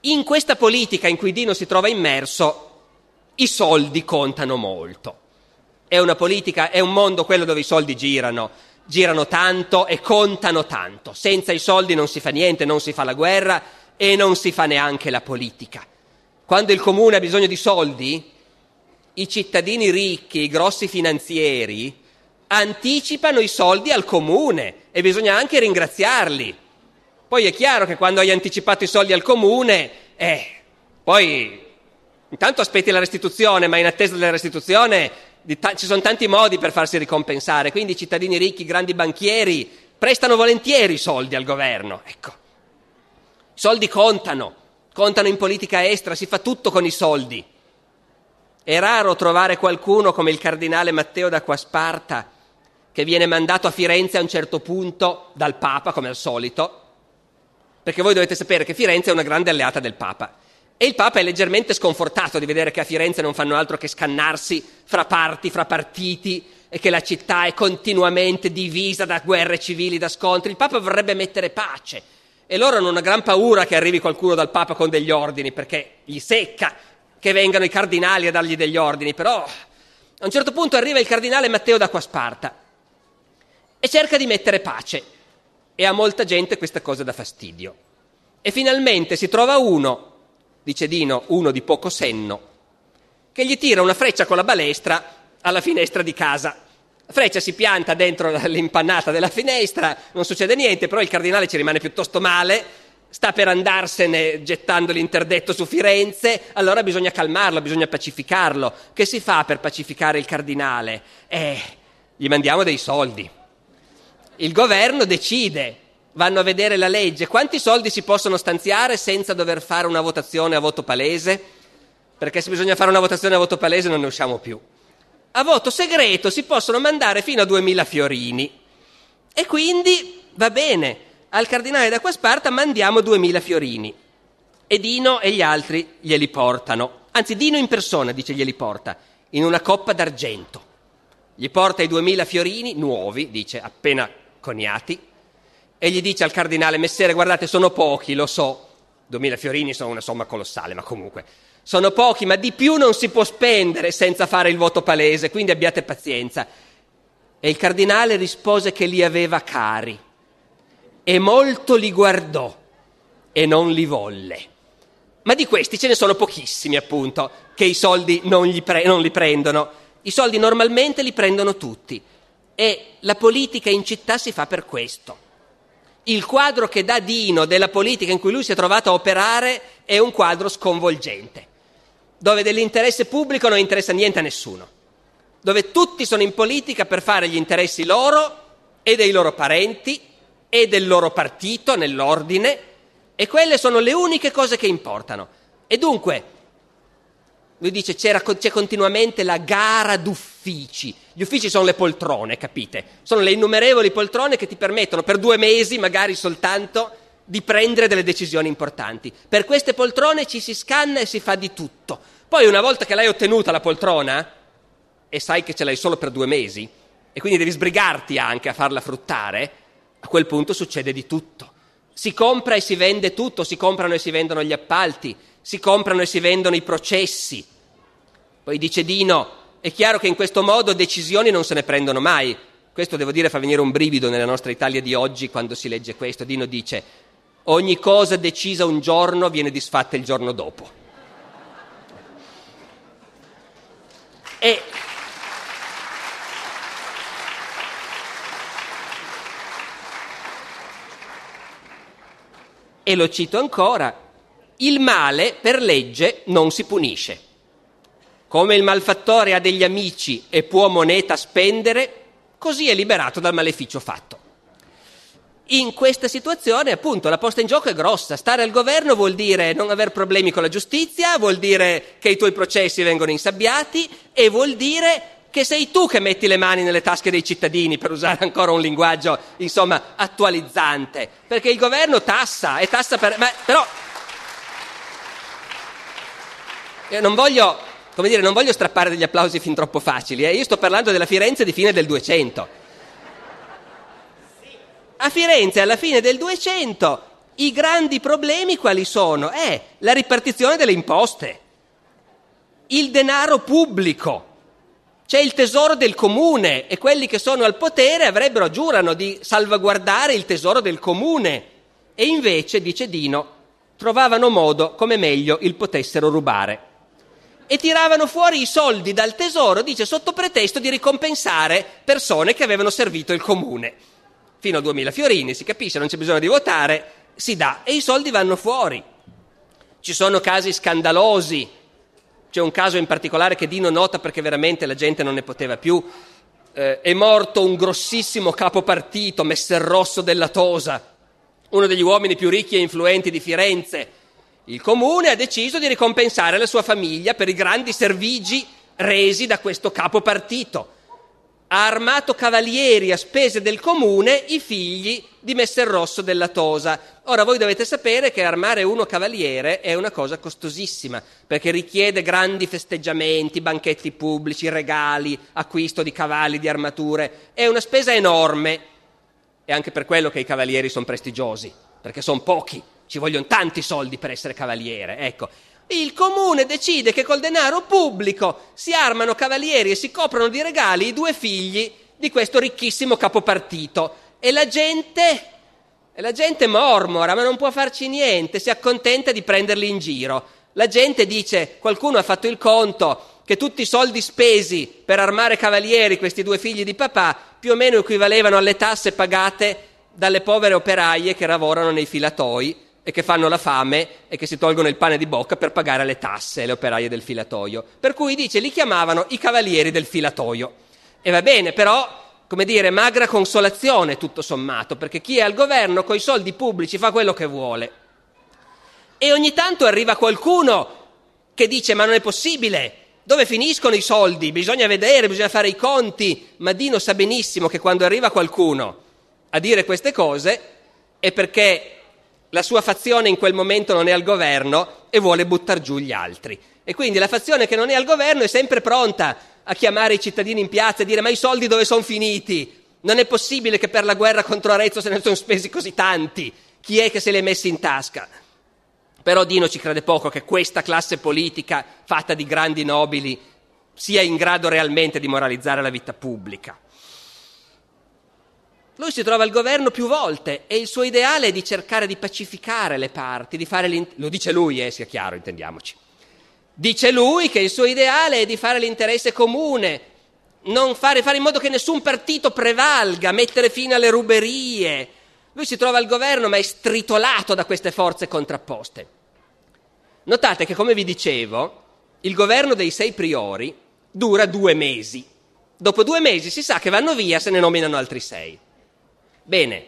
in questa politica in cui Dino si trova immerso, i soldi contano molto. È una politica, è un mondo quello dove i soldi girano, girano tanto e contano tanto. Senza i soldi non si fa niente, non si fa la guerra e non si fa neanche la politica. Quando il comune ha bisogno di soldi, i cittadini ricchi, i grossi finanzieri, anticipano i soldi al comune e bisogna anche ringraziarli. Poi è chiaro che quando hai anticipato i soldi al comune, eh, poi Intanto aspetti la restituzione, ma in attesa della restituzione ta- ci sono tanti modi per farsi ricompensare. Quindi i cittadini ricchi, grandi banchieri, prestano volentieri i soldi al governo. Ecco. I soldi contano, contano in politica estera, si fa tutto con i soldi. È raro trovare qualcuno come il cardinale Matteo d'Acquasparta, che viene mandato a Firenze a un certo punto dal Papa, come al solito, perché voi dovete sapere che Firenze è una grande alleata del Papa. E il Papa è leggermente sconfortato di vedere che a Firenze non fanno altro che scannarsi fra parti, fra partiti e che la città è continuamente divisa da guerre civili, da scontri. Il Papa vorrebbe mettere pace. E loro hanno una gran paura che arrivi qualcuno dal Papa con degli ordini, perché gli secca che vengano i cardinali a dargli degli ordini. Però a un certo punto arriva il cardinale Matteo d'Acquasparta e cerca di mettere pace. E a molta gente questa cosa dà fastidio. E finalmente si trova uno, dice Dino, uno di poco senno, che gli tira una freccia con la balestra alla finestra di casa. La freccia si pianta dentro l'impannata della finestra, non succede niente, però il cardinale ci rimane piuttosto male, sta per andarsene gettando l'interdetto su Firenze, allora bisogna calmarlo, bisogna pacificarlo. Che si fa per pacificare il cardinale? Eh, gli mandiamo dei soldi. Il governo decide, vanno a vedere la legge, quanti soldi si possono stanziare senza dover fare una votazione a voto palese? Perché se bisogna fare una votazione a voto palese non ne usciamo più a voto segreto si possono mandare fino a 2000 fiorini. E quindi va bene, al cardinale d'Acquasparta mandiamo 2000 fiorini. E Dino e gli altri glieli portano. Anzi, Dino in persona dice glieli porta, in una coppa d'argento. Gli porta i 2000 fiorini nuovi, dice, appena coniati, e gli dice al cardinale Messere, guardate, sono pochi, lo so, 2000 fiorini sono una somma colossale, ma comunque sono pochi, ma di più non si può spendere senza fare il voto palese, quindi abbiate pazienza. E il cardinale rispose che li aveva cari e molto li guardò e non li volle. Ma di questi ce ne sono pochissimi, appunto, che i soldi non, pre- non li prendono. I soldi normalmente li prendono tutti e la politica in città si fa per questo. Il quadro che dà Dino della politica in cui lui si è trovato a operare è un quadro sconvolgente dove dell'interesse pubblico non interessa niente a nessuno, dove tutti sono in politica per fare gli interessi loro e dei loro parenti e del loro partito nell'ordine e quelle sono le uniche cose che importano. E dunque, lui dice c'è continuamente la gara d'uffici. Gli uffici sono le poltrone, capite? Sono le innumerevoli poltrone che ti permettono per due mesi, magari soltanto, di prendere delle decisioni importanti. Per queste poltrone ci si scanna e si fa di tutto. Poi una volta che l'hai ottenuta la poltrona e sai che ce l'hai solo per due mesi e quindi devi sbrigarti anche a farla fruttare, a quel punto succede di tutto. Si compra e si vende tutto, si comprano e si vendono gli appalti, si comprano e si vendono i processi. Poi dice Dino, è chiaro che in questo modo decisioni non se ne prendono mai. Questo devo dire fa venire un brivido nella nostra Italia di oggi quando si legge questo. Dino dice, ogni cosa decisa un giorno viene disfatta il giorno dopo. E E lo cito ancora, il male per legge non si punisce. Come il malfattore ha degli amici e può moneta spendere, così è liberato dal maleficio fatto. In questa situazione, appunto, la posta in gioco è grossa. Stare al governo vuol dire non aver problemi con la giustizia, vuol dire che i tuoi processi vengono insabbiati e vuol dire che sei tu che metti le mani nelle tasche dei cittadini, per usare ancora un linguaggio, insomma, attualizzante. Perché il governo tassa e tassa per... Ma, però... Non voglio, come dire, non voglio strappare degli applausi fin troppo facili. Eh? Io sto parlando della Firenze di fine del 200 a Firenze alla fine del 200 i grandi problemi quali sono? Eh, la ripartizione delle imposte, il denaro pubblico. C'è il tesoro del comune e quelli che sono al potere avrebbero, giurano, di salvaguardare il tesoro del comune. E invece, dice Dino, trovavano modo come meglio il potessero rubare. E tiravano fuori i soldi dal tesoro, dice, sotto pretesto di ricompensare persone che avevano servito il comune fino a 2000 fiorini, si capisce, non c'è bisogno di votare, si dà e i soldi vanno fuori. Ci sono casi scandalosi, c'è un caso in particolare che Dino nota perché veramente la gente non ne poteva più. Eh, è morto un grossissimo capopartito, Messer Rosso della Tosa, uno degli uomini più ricchi e influenti di Firenze. Il comune ha deciso di ricompensare la sua famiglia per i grandi servigi resi da questo capopartito ha armato cavalieri a spese del comune i figli di Messer Rosso della Tosa. Ora voi dovete sapere che armare uno cavaliere è una cosa costosissima, perché richiede grandi festeggiamenti, banchetti pubblici, regali, acquisto di cavalli, di armature. È una spesa enorme. È anche per quello che i cavalieri sono prestigiosi, perché sono pochi, ci vogliono tanti soldi per essere cavaliere, ecco. Il comune decide che col denaro pubblico si armano cavalieri e si coprono di regali i due figli di questo ricchissimo capopartito e la gente, la gente mormora, ma non può farci niente, si accontenta di prenderli in giro. La gente dice, qualcuno ha fatto il conto che tutti i soldi spesi per armare cavalieri, questi due figli di papà, più o meno equivalevano alle tasse pagate dalle povere operaie che lavorano nei filatoi e che fanno la fame e che si tolgono il pane di bocca per pagare le tasse, le operaie del filatoio. Per cui dice, li chiamavano i cavalieri del filatoio. E va bene, però, come dire, magra consolazione tutto sommato, perché chi è al governo coi soldi pubblici fa quello che vuole. E ogni tanto arriva qualcuno che dice ma non è possibile, dove finiscono i soldi? Bisogna vedere, bisogna fare i conti. Ma Dino sa benissimo che quando arriva qualcuno a dire queste cose è perché la sua fazione in quel momento non è al governo e vuole buttare giù gli altri. E quindi la fazione che non è al governo è sempre pronta a chiamare i cittadini in piazza e dire ma i soldi dove sono finiti? Non è possibile che per la guerra contro Arezzo se ne sono spesi così tanti. Chi è che se li è messi in tasca? Però Dino ci crede poco che questa classe politica fatta di grandi nobili sia in grado realmente di moralizzare la vita pubblica. Lui si trova al governo più volte e il suo ideale è di cercare di pacificare le parti, di fare lo dice lui, eh, sia chiaro, intendiamoci. Dice lui che il suo ideale è di fare l'interesse comune, fare, fare in modo che nessun partito prevalga, mettere fine alle ruberie. Lui si trova al governo ma è stritolato da queste forze contrapposte. Notate che, come vi dicevo, il governo dei sei priori dura due mesi. Dopo due mesi si sa che vanno via, se ne nominano altri sei. Bene,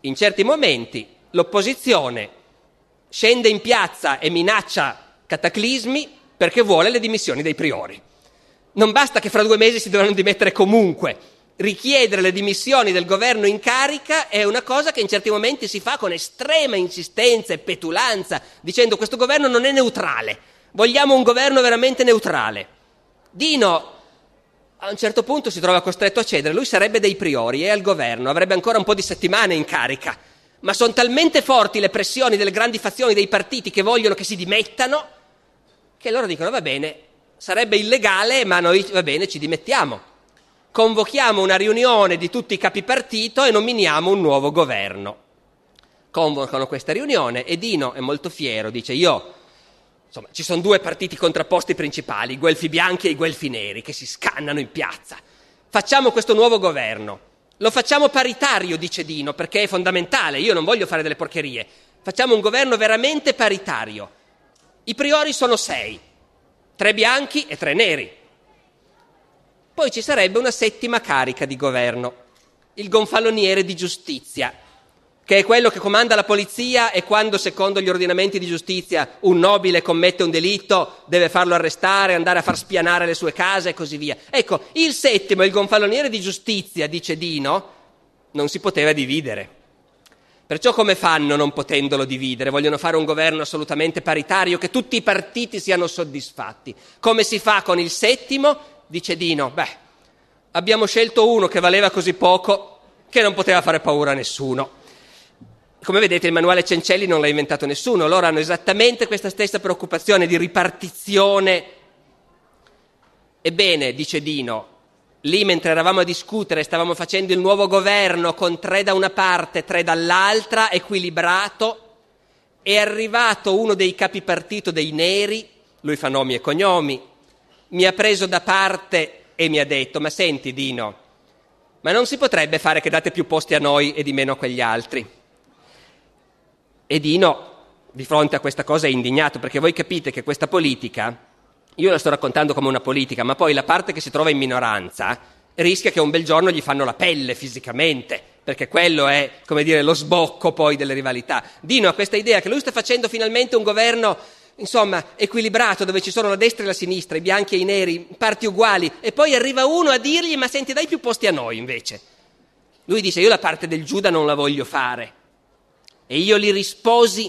in certi momenti l'opposizione scende in piazza e minaccia cataclismi perché vuole le dimissioni dei priori. Non basta che fra due mesi si devono dimettere comunque. Richiedere le dimissioni del governo in carica è una cosa che in certi momenti si fa con estrema insistenza e petulanza, dicendo questo governo non è neutrale, vogliamo un governo veramente neutrale. Dino a un certo punto si trova costretto a cedere, lui sarebbe dei priori, è al governo, avrebbe ancora un po' di settimane in carica, ma sono talmente forti le pressioni delle grandi fazioni dei partiti che vogliono che si dimettano che loro dicono va bene, sarebbe illegale, ma noi va bene, ci dimettiamo. Convochiamo una riunione di tutti i capi partito e nominiamo un nuovo governo. Convocano questa riunione e Dino è molto fiero, dice io, insomma, ci sono due partiti contrapposti principali, i guelfi bianchi e i guelfi neri, che si scannano in piazza. Facciamo questo nuovo governo. Lo facciamo paritario, dice Dino, perché è fondamentale, io non voglio fare delle porcherie. Facciamo un governo veramente paritario i priori sono sei, tre bianchi e tre neri. Poi ci sarebbe una settima carica di governo, il gonfaloniere di giustizia, che è quello che comanda la polizia e quando, secondo gli ordinamenti di giustizia, un nobile commette un delitto deve farlo arrestare, andare a far spianare le sue case e così via. Ecco, il settimo, il gonfaloniere di giustizia, dice Dino, non si poteva dividere. Perciò come fanno non potendolo dividere? Vogliono fare un governo assolutamente paritario, che tutti i partiti siano soddisfatti. Come si fa con il settimo? Dice Dino, beh, abbiamo scelto uno che valeva così poco che non poteva fare paura a nessuno. Come vedete il manuale Cencelli non l'ha inventato nessuno, loro hanno esattamente questa stessa preoccupazione di ripartizione. Ebbene, dice Dino, lì mentre eravamo a discutere, stavamo facendo il nuovo governo con tre da una parte, tre dall'altra, equilibrato, è arrivato uno dei capi partito dei neri, lui fa nomi e cognomi, mi ha preso da parte e mi ha detto, ma senti Dino, ma non si potrebbe fare che date più posti a noi e di meno a quegli altri? E Dino, di fronte a questa cosa, è indignato, perché voi capite che questa politica io la sto raccontando come una politica, ma poi la parte che si trova in minoranza rischia che un bel giorno gli fanno la pelle fisicamente, perché quello è, come dire, lo sbocco poi delle rivalità. Dino ha questa idea che lui sta facendo finalmente un governo, insomma, equilibrato, dove ci sono la destra e la sinistra, i bianchi e i neri, parti uguali, e poi arriva uno a dirgli, ma senti, dai più posti a noi invece. Lui dice, io la parte del Giuda non la voglio fare. E io gli risposi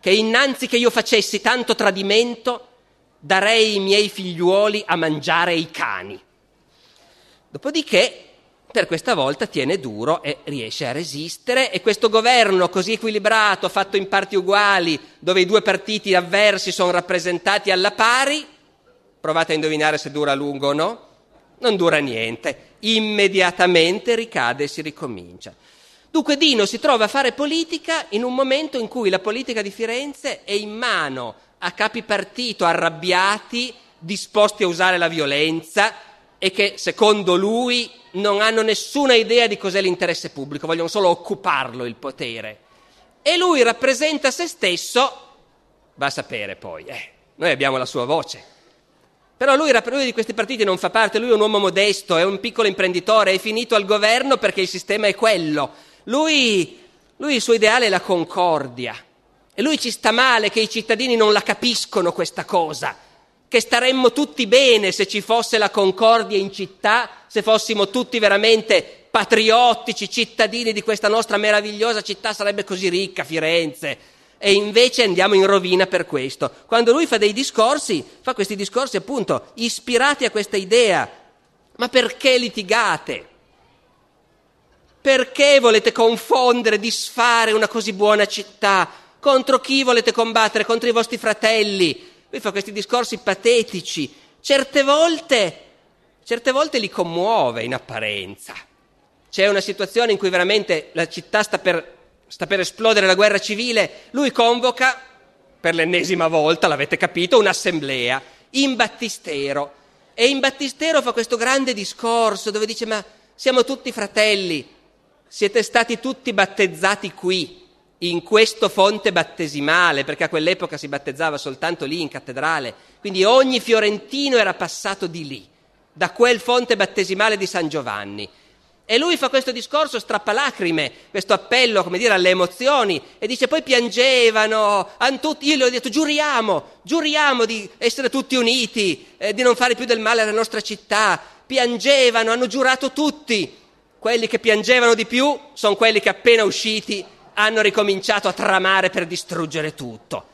che innanzi che io facessi tanto tradimento, darei i miei figliuoli a mangiare i cani. Dopodiché per questa volta tiene duro e riesce a resistere e questo governo così equilibrato, fatto in parti uguali, dove i due partiti avversi sono rappresentati alla pari, provate a indovinare se dura a lungo o no, non dura niente, immediatamente ricade e si ricomincia. Dunque Dino si trova a fare politica in un momento in cui la politica di Firenze è in mano a capi partito arrabbiati, disposti a usare la violenza e che secondo lui non hanno nessuna idea di cos'è l'interesse pubblico, vogliono solo occuparlo il potere. E lui rappresenta se stesso, va a sapere poi, eh, noi abbiamo la sua voce. Però lui, lui di questi partiti non fa parte, lui è un uomo modesto, è un piccolo imprenditore, è finito al governo perché il sistema è quello. Lui, lui il suo ideale è la concordia. E lui ci sta male che i cittadini non la capiscono questa cosa che staremmo tutti bene se ci fosse la concordia in città, se fossimo tutti veramente patriottici, cittadini di questa nostra meravigliosa città, sarebbe così ricca Firenze. E invece andiamo in rovina per questo. Quando lui fa dei discorsi, fa questi discorsi appunto ispirati a questa idea. Ma perché litigate? Perché volete confondere, disfare una così buona città? Contro chi volete combattere? Contro i vostri fratelli? Lui fa questi discorsi patetici, certe volte, certe volte li commuove in apparenza. C'è una situazione in cui veramente la città sta per, sta per esplodere la guerra civile, lui convoca, per l'ennesima volta, l'avete capito, un'assemblea in battistero. E in battistero fa questo grande discorso dove dice ma siamo tutti fratelli, siete stati tutti battezzati qui, in questo fonte battesimale, perché a quell'epoca si battezzava soltanto lì in cattedrale, quindi ogni fiorentino era passato di lì, da quel fonte battesimale di San Giovanni. E lui fa questo discorso strappalacrime, questo appello, come dire, alle emozioni, e dice poi piangevano, tutti, io gli ho detto giuriamo, giuriamo di essere tutti uniti, eh, di non fare più del male alla nostra città, piangevano, hanno giurato tutti, quelli che piangevano di più sono quelli che appena usciti hanno ricominciato a tramare per distruggere tutto.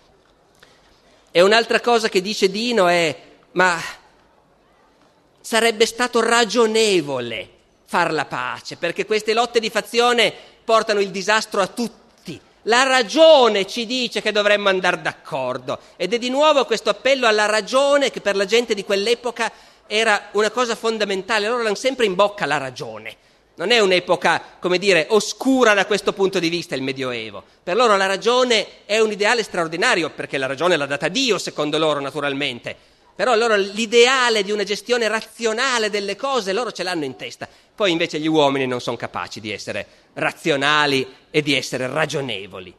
E un'altra cosa che dice Dino è, ma sarebbe stato ragionevole far la pace, perché queste lotte di fazione portano il disastro a tutti. La ragione ci dice che dovremmo andare d'accordo ed è di nuovo questo appello alla ragione che per la gente di quell'epoca era una cosa fondamentale, loro hanno sempre in bocca la ragione. Non è un'epoca, come dire, oscura da questo punto di vista il Medioevo. Per loro la ragione è un ideale straordinario, perché la ragione l'ha data Dio, secondo loro, naturalmente. Però loro l'ideale di una gestione razionale delle cose, loro ce l'hanno in testa. Poi invece gli uomini non sono capaci di essere razionali e di essere ragionevoli.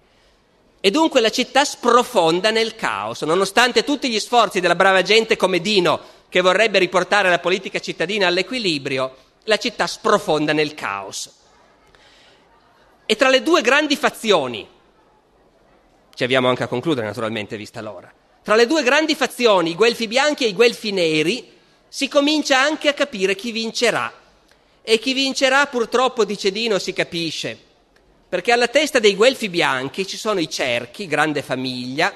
E dunque la città sprofonda nel caos, nonostante tutti gli sforzi della brava gente come Dino, che vorrebbe riportare la politica cittadina all'equilibrio, la città sprofonda nel caos. E tra le due grandi fazioni, ci avviamo anche a concludere naturalmente vista l'ora, tra le due grandi fazioni, i guelfi bianchi e i guelfi neri, si comincia anche a capire chi vincerà. E chi vincerà purtroppo, dice Dino, si capisce, perché alla testa dei guelfi bianchi ci sono i cerchi, grande famiglia,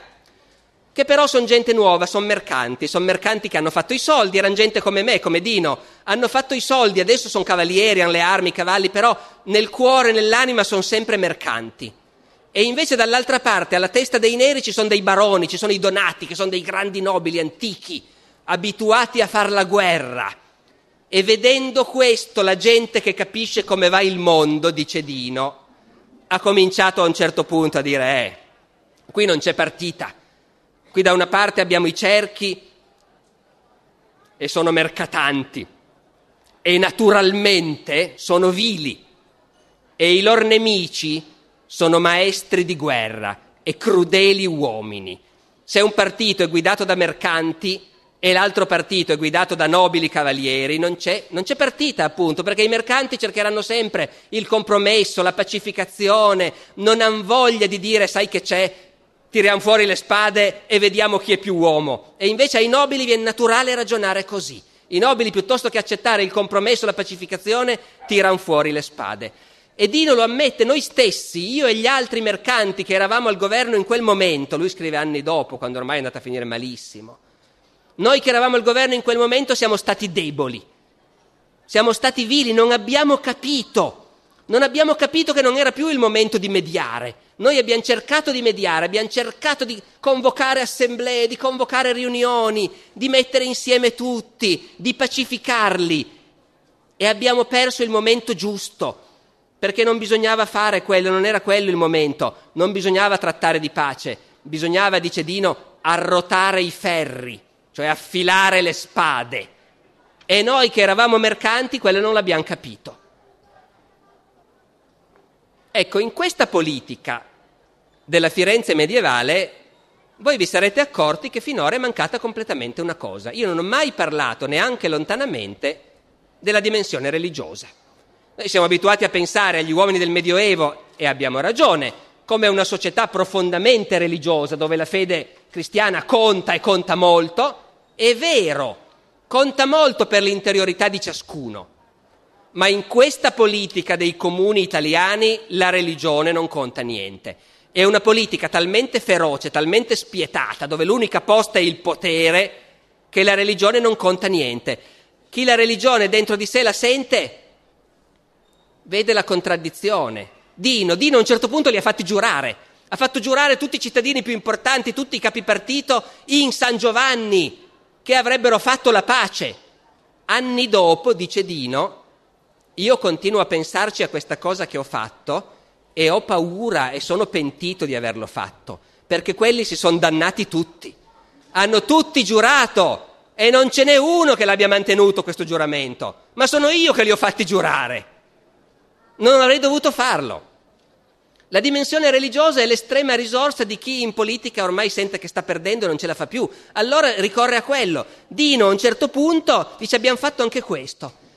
che però sono gente nuova, sono mercanti, sono mercanti che hanno fatto i soldi, erano gente come me, come Dino, hanno fatto i soldi, adesso sono cavalieri, hanno le armi, i cavalli, però nel cuore, nell'anima sono sempre mercanti. E invece dall'altra parte, alla testa dei neri, ci sono dei baroni, ci sono i donati, che sono dei grandi nobili antichi, abituati a fare la guerra. E vedendo questo, la gente che capisce come va il mondo, dice Dino, ha cominciato a un certo punto a dire, eh, qui non c'è partita Qui da una parte abbiamo i cerchi e sono mercatanti e naturalmente sono vili e i loro nemici sono maestri di guerra e crudeli uomini. Se un partito è guidato da mercanti e l'altro partito è guidato da nobili cavalieri, non c'è, non c'è, partita appunto, perché i mercanti cercheranno sempre il compromesso, la pacificazione, non hanno voglia di dire sai che c'è, tiriamo fuori le spade e vediamo chi è più uomo. E invece ai nobili viene naturale ragionare così. I nobili, piuttosto che accettare il compromesso, la pacificazione, tirano fuori le spade. E Dino lo ammette, noi stessi, io e gli altri mercanti che eravamo al governo in quel momento, lui scrive anni dopo, quando ormai è andata a finire malissimo, noi che eravamo al governo in quel momento siamo stati deboli. Siamo stati vili, non abbiamo capito. Non abbiamo capito che non era più il momento di mediare. Noi abbiamo cercato di mediare, abbiamo cercato di convocare assemblee, di convocare riunioni, di mettere insieme tutti, di pacificarli e abbiamo perso il momento giusto, perché non bisognava fare quello, non era quello il momento, non bisognava trattare di pace, bisognava, dice Dino, arrotare i ferri, cioè affilare le spade. E noi che eravamo mercanti, quello non l'abbiamo capito. Ecco, in questa politica della Firenze medievale, voi vi sarete accorti che finora è mancata completamente una cosa. Io non ho mai parlato, neanche lontanamente, della dimensione religiosa. Noi siamo abituati a pensare agli uomini del Medioevo, e abbiamo ragione, come una società profondamente religiosa, dove la fede cristiana conta e conta molto. È vero, conta molto per l'interiorità di ciascuno, ma in questa politica dei comuni italiani la religione non conta niente. È una politica talmente feroce, talmente spietata, dove l'unica posta è il potere, che la religione non conta niente. Chi la religione dentro di sé la sente, vede la contraddizione. Dino, Dino a un certo punto li ha fatti giurare, ha fatto giurare tutti i cittadini più importanti, tutti i capi partito in San Giovanni, che avrebbero fatto la pace. Anni dopo, dice Dino, io continuo a pensarci a questa cosa che ho fatto e ho paura e sono pentito di averlo fatto, perché quelli si sono dannati tutti. Hanno tutti giurato e non ce n'è uno che l'abbia mantenuto questo giuramento, ma sono io che li ho fatti giurare. Non avrei dovuto farlo. La dimensione religiosa è l'estrema risorsa di chi in politica ormai sente che sta perdendo e non ce la fa più. Allora ricorre a quello. Dino a un certo punto dice abbiamo fatto anche questo.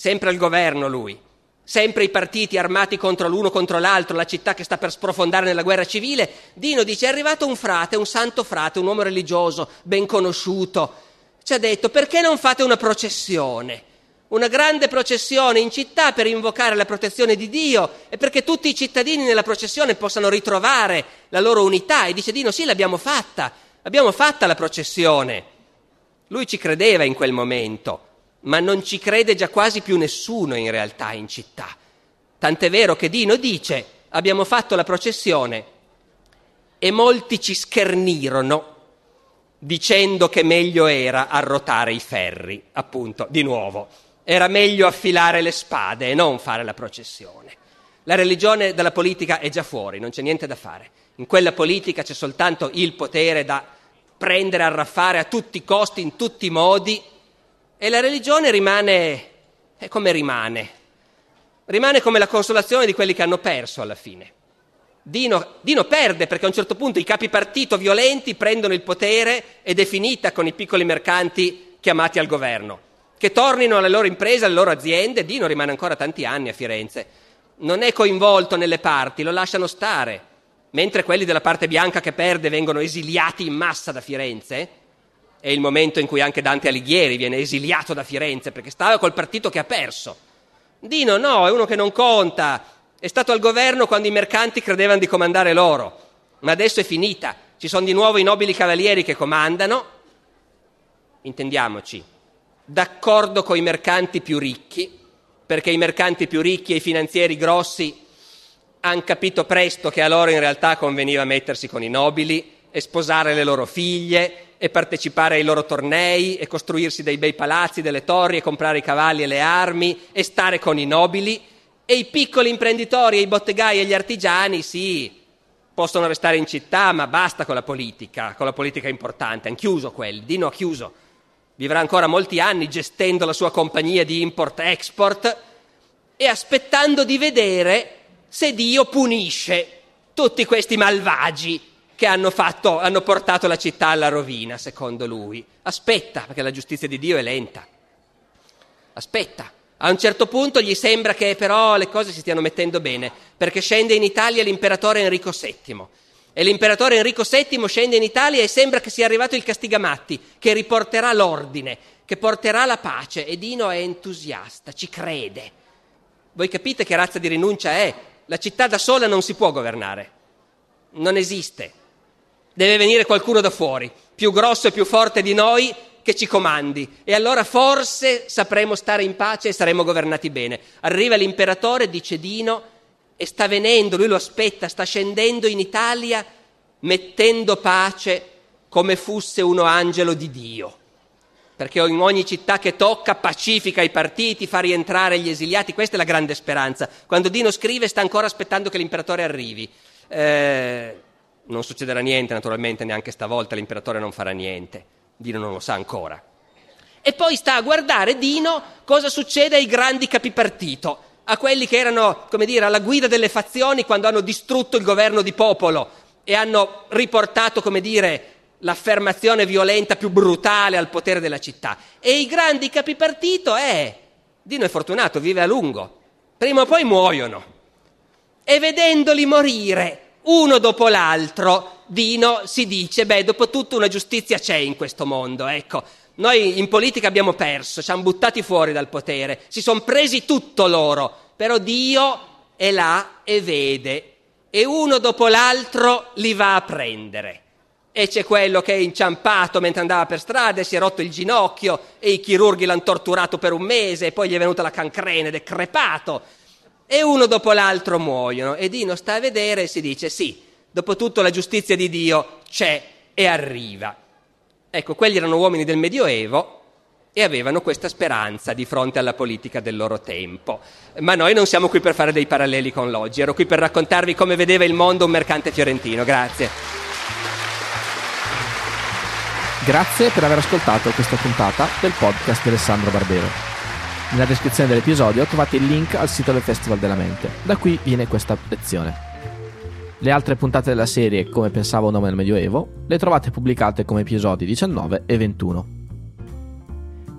Sempre al governo lui. Sempre i partiti armati contro l'uno contro l'altro, la città che sta per sprofondare nella guerra civile. Dino dice è arrivato un frate, un santo frate, un uomo religioso, ben conosciuto. Ci ha detto perché non fate una processione? una grande processione in città per invocare la protezione di Dio e perché tutti i cittadini nella processione possano ritrovare la loro unità. E dice Dino, sì, l'abbiamo fatta, abbiamo fatta la processione. Lui ci credeva in quel momento, ma non ci crede già quasi più nessuno in realtà in città. Tant'è vero che Dino dice, abbiamo fatto la processione e molti ci schernirono dicendo che meglio era arrotare i ferri, appunto, di nuovo era meglio affilare le spade e non fare la processione. La religione dalla politica è già fuori, non c'è niente da fare. In quella politica c'è soltanto il potere da prendere, arraffare a tutti i costi, in tutti i modi, e la religione rimane come rimane. Rimane come la consolazione di quelli che hanno perso alla fine. Dino, Dino, perde perché a un certo punto i capi partito violenti prendono il potere ed è finita con i piccoli mercanti chiamati al governo che tornino alle loro imprese, alle loro aziende. Dino rimane ancora tanti anni a Firenze. Non è coinvolto nelle parti, lo lasciano stare. Mentre quelli della parte bianca che perde vengono esiliati in massa da Firenze, è il momento in cui anche Dante Alighieri viene esiliato da Firenze perché stava col partito che ha perso. Dino no, è uno che non conta, è stato al governo quando i mercanti credevano di comandare loro, ma adesso è finita, ci sono di nuovo i nobili cavalieri che comandano, intendiamoci, d'accordo con i mercanti più ricchi, perché i mercanti più ricchi e i finanzieri grossi hanno capito presto che a loro in realtà conveniva mettersi con i nobili e sposare le loro figlie e partecipare ai loro tornei e costruirsi dei bei palazzi, delle torri e comprare i cavalli e le armi e stare con i nobili. E i piccoli imprenditori e i bottegai e gli artigiani sì, possono restare in città ma basta con la politica, con la politica importante, hanno chiuso quelli, Dino ha chiuso. Vivrà ancora molti anni gestendo la sua compagnia di import-export e aspettando di vedere se Dio punisce tutti questi malvagi che hanno, fatto, hanno portato la città alla rovina, secondo lui. Aspetta, perché la giustizia di Dio è lenta. Aspetta. A un certo punto gli sembra che però le cose si stiano mettendo bene, perché scende in Italia l'imperatore Enrico VII e l'imperatore Enrico VII scende in Italia e sembra che sia arrivato il Castigamatti, che riporterà l'ordine, che porterà la pace. E Dino è entusiasta, ci crede. Voi capite che razza di rinuncia è? La città da sola non si può governare. Non esiste. Deve venire qualcuno da fuori, più grosso e più forte di noi, che ci comandi e allora forse sapremo stare in pace e saremo governati bene. Arriva l'imperatore, dice Dino, e sta venendo, lui lo aspetta, sta scendendo in Italia mettendo pace come fosse uno angelo di Dio. Perché in ogni città che tocca pacifica i partiti, fa rientrare gli esiliati, questa è la grande speranza. Quando Dino scrive sta ancora aspettando che l'imperatore arrivi. Eh, non succederà niente, naturalmente, neanche stavolta l'imperatore non farà niente. Dino non lo sa ancora. E poi sta a guardare Dino cosa succede ai grandi capipartito, a quelli che erano, come dire, alla guida delle fazioni quando hanno distrutto il governo di popolo e hanno riportato, come dire, l'affermazione violenta più brutale al potere della città. E i grandi capipartito, eh, Dino è fortunato, vive a lungo, prima o poi muoiono. E vedendoli morire uno dopo l'altro, Dino si dice, beh, dopo tutto una giustizia c'è in questo mondo, ecco. Noi in politica abbiamo perso, ci hanno buttati fuori dal potere, si sono presi tutto loro, però Dio è là e vede e uno dopo l'altro li va a prendere. E c'è quello che è inciampato mentre andava per strada e si è rotto il ginocchio e i chirurghi l'hanno torturato per un mese e poi gli è venuta la cancrena ed è crepato. E uno dopo l'altro muoiono e Dino sta a vedere e si dice sì, dopo tutto la giustizia di Dio c'è e arriva. Ecco, quelli erano uomini del Medioevo e avevano questa speranza di fronte alla politica del loro tempo. Ma noi non siamo qui per fare dei paralleli con l'oggi, ero qui per raccontarvi come vedeva il mondo un mercante fiorentino. Grazie. Grazie per aver ascoltato questa puntata del podcast di Alessandro Barbero. Nella descrizione dell'episodio trovate il link al sito del Festival della Mente. Da qui viene questa lezione. Le altre puntate della serie, come pensavo un uomo nel Medioevo, le trovate pubblicate come episodi 19 e 21.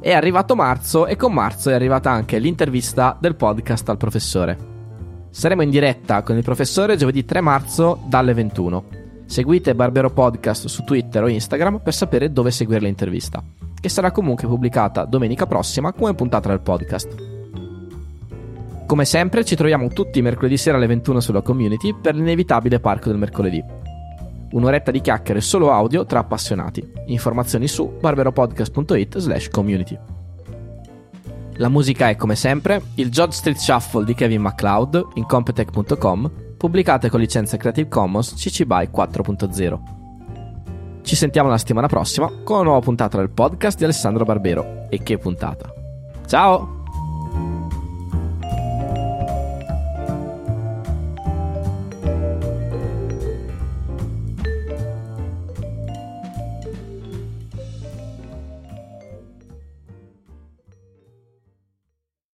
È arrivato marzo e con marzo è arrivata anche l'intervista del podcast al professore. Saremo in diretta con il professore giovedì 3 marzo dalle 21. Seguite Barbero Podcast su Twitter o Instagram per sapere dove seguire l'intervista, che sarà comunque pubblicata domenica prossima come puntata del podcast. Come sempre ci troviamo tutti mercoledì sera alle 21 sulla community per l'inevitabile parco del mercoledì. Un'oretta di chiacchiere solo audio tra appassionati. Informazioni su barberopodcast.it slash community. La musica è come sempre il Judge Street Shuffle di Kevin MacLeod in competech.com, pubblicate con licenza Creative Commons CC BY 4.0. Ci sentiamo la settimana prossima con una nuova puntata del podcast di Alessandro Barbero. E che puntata! Ciao!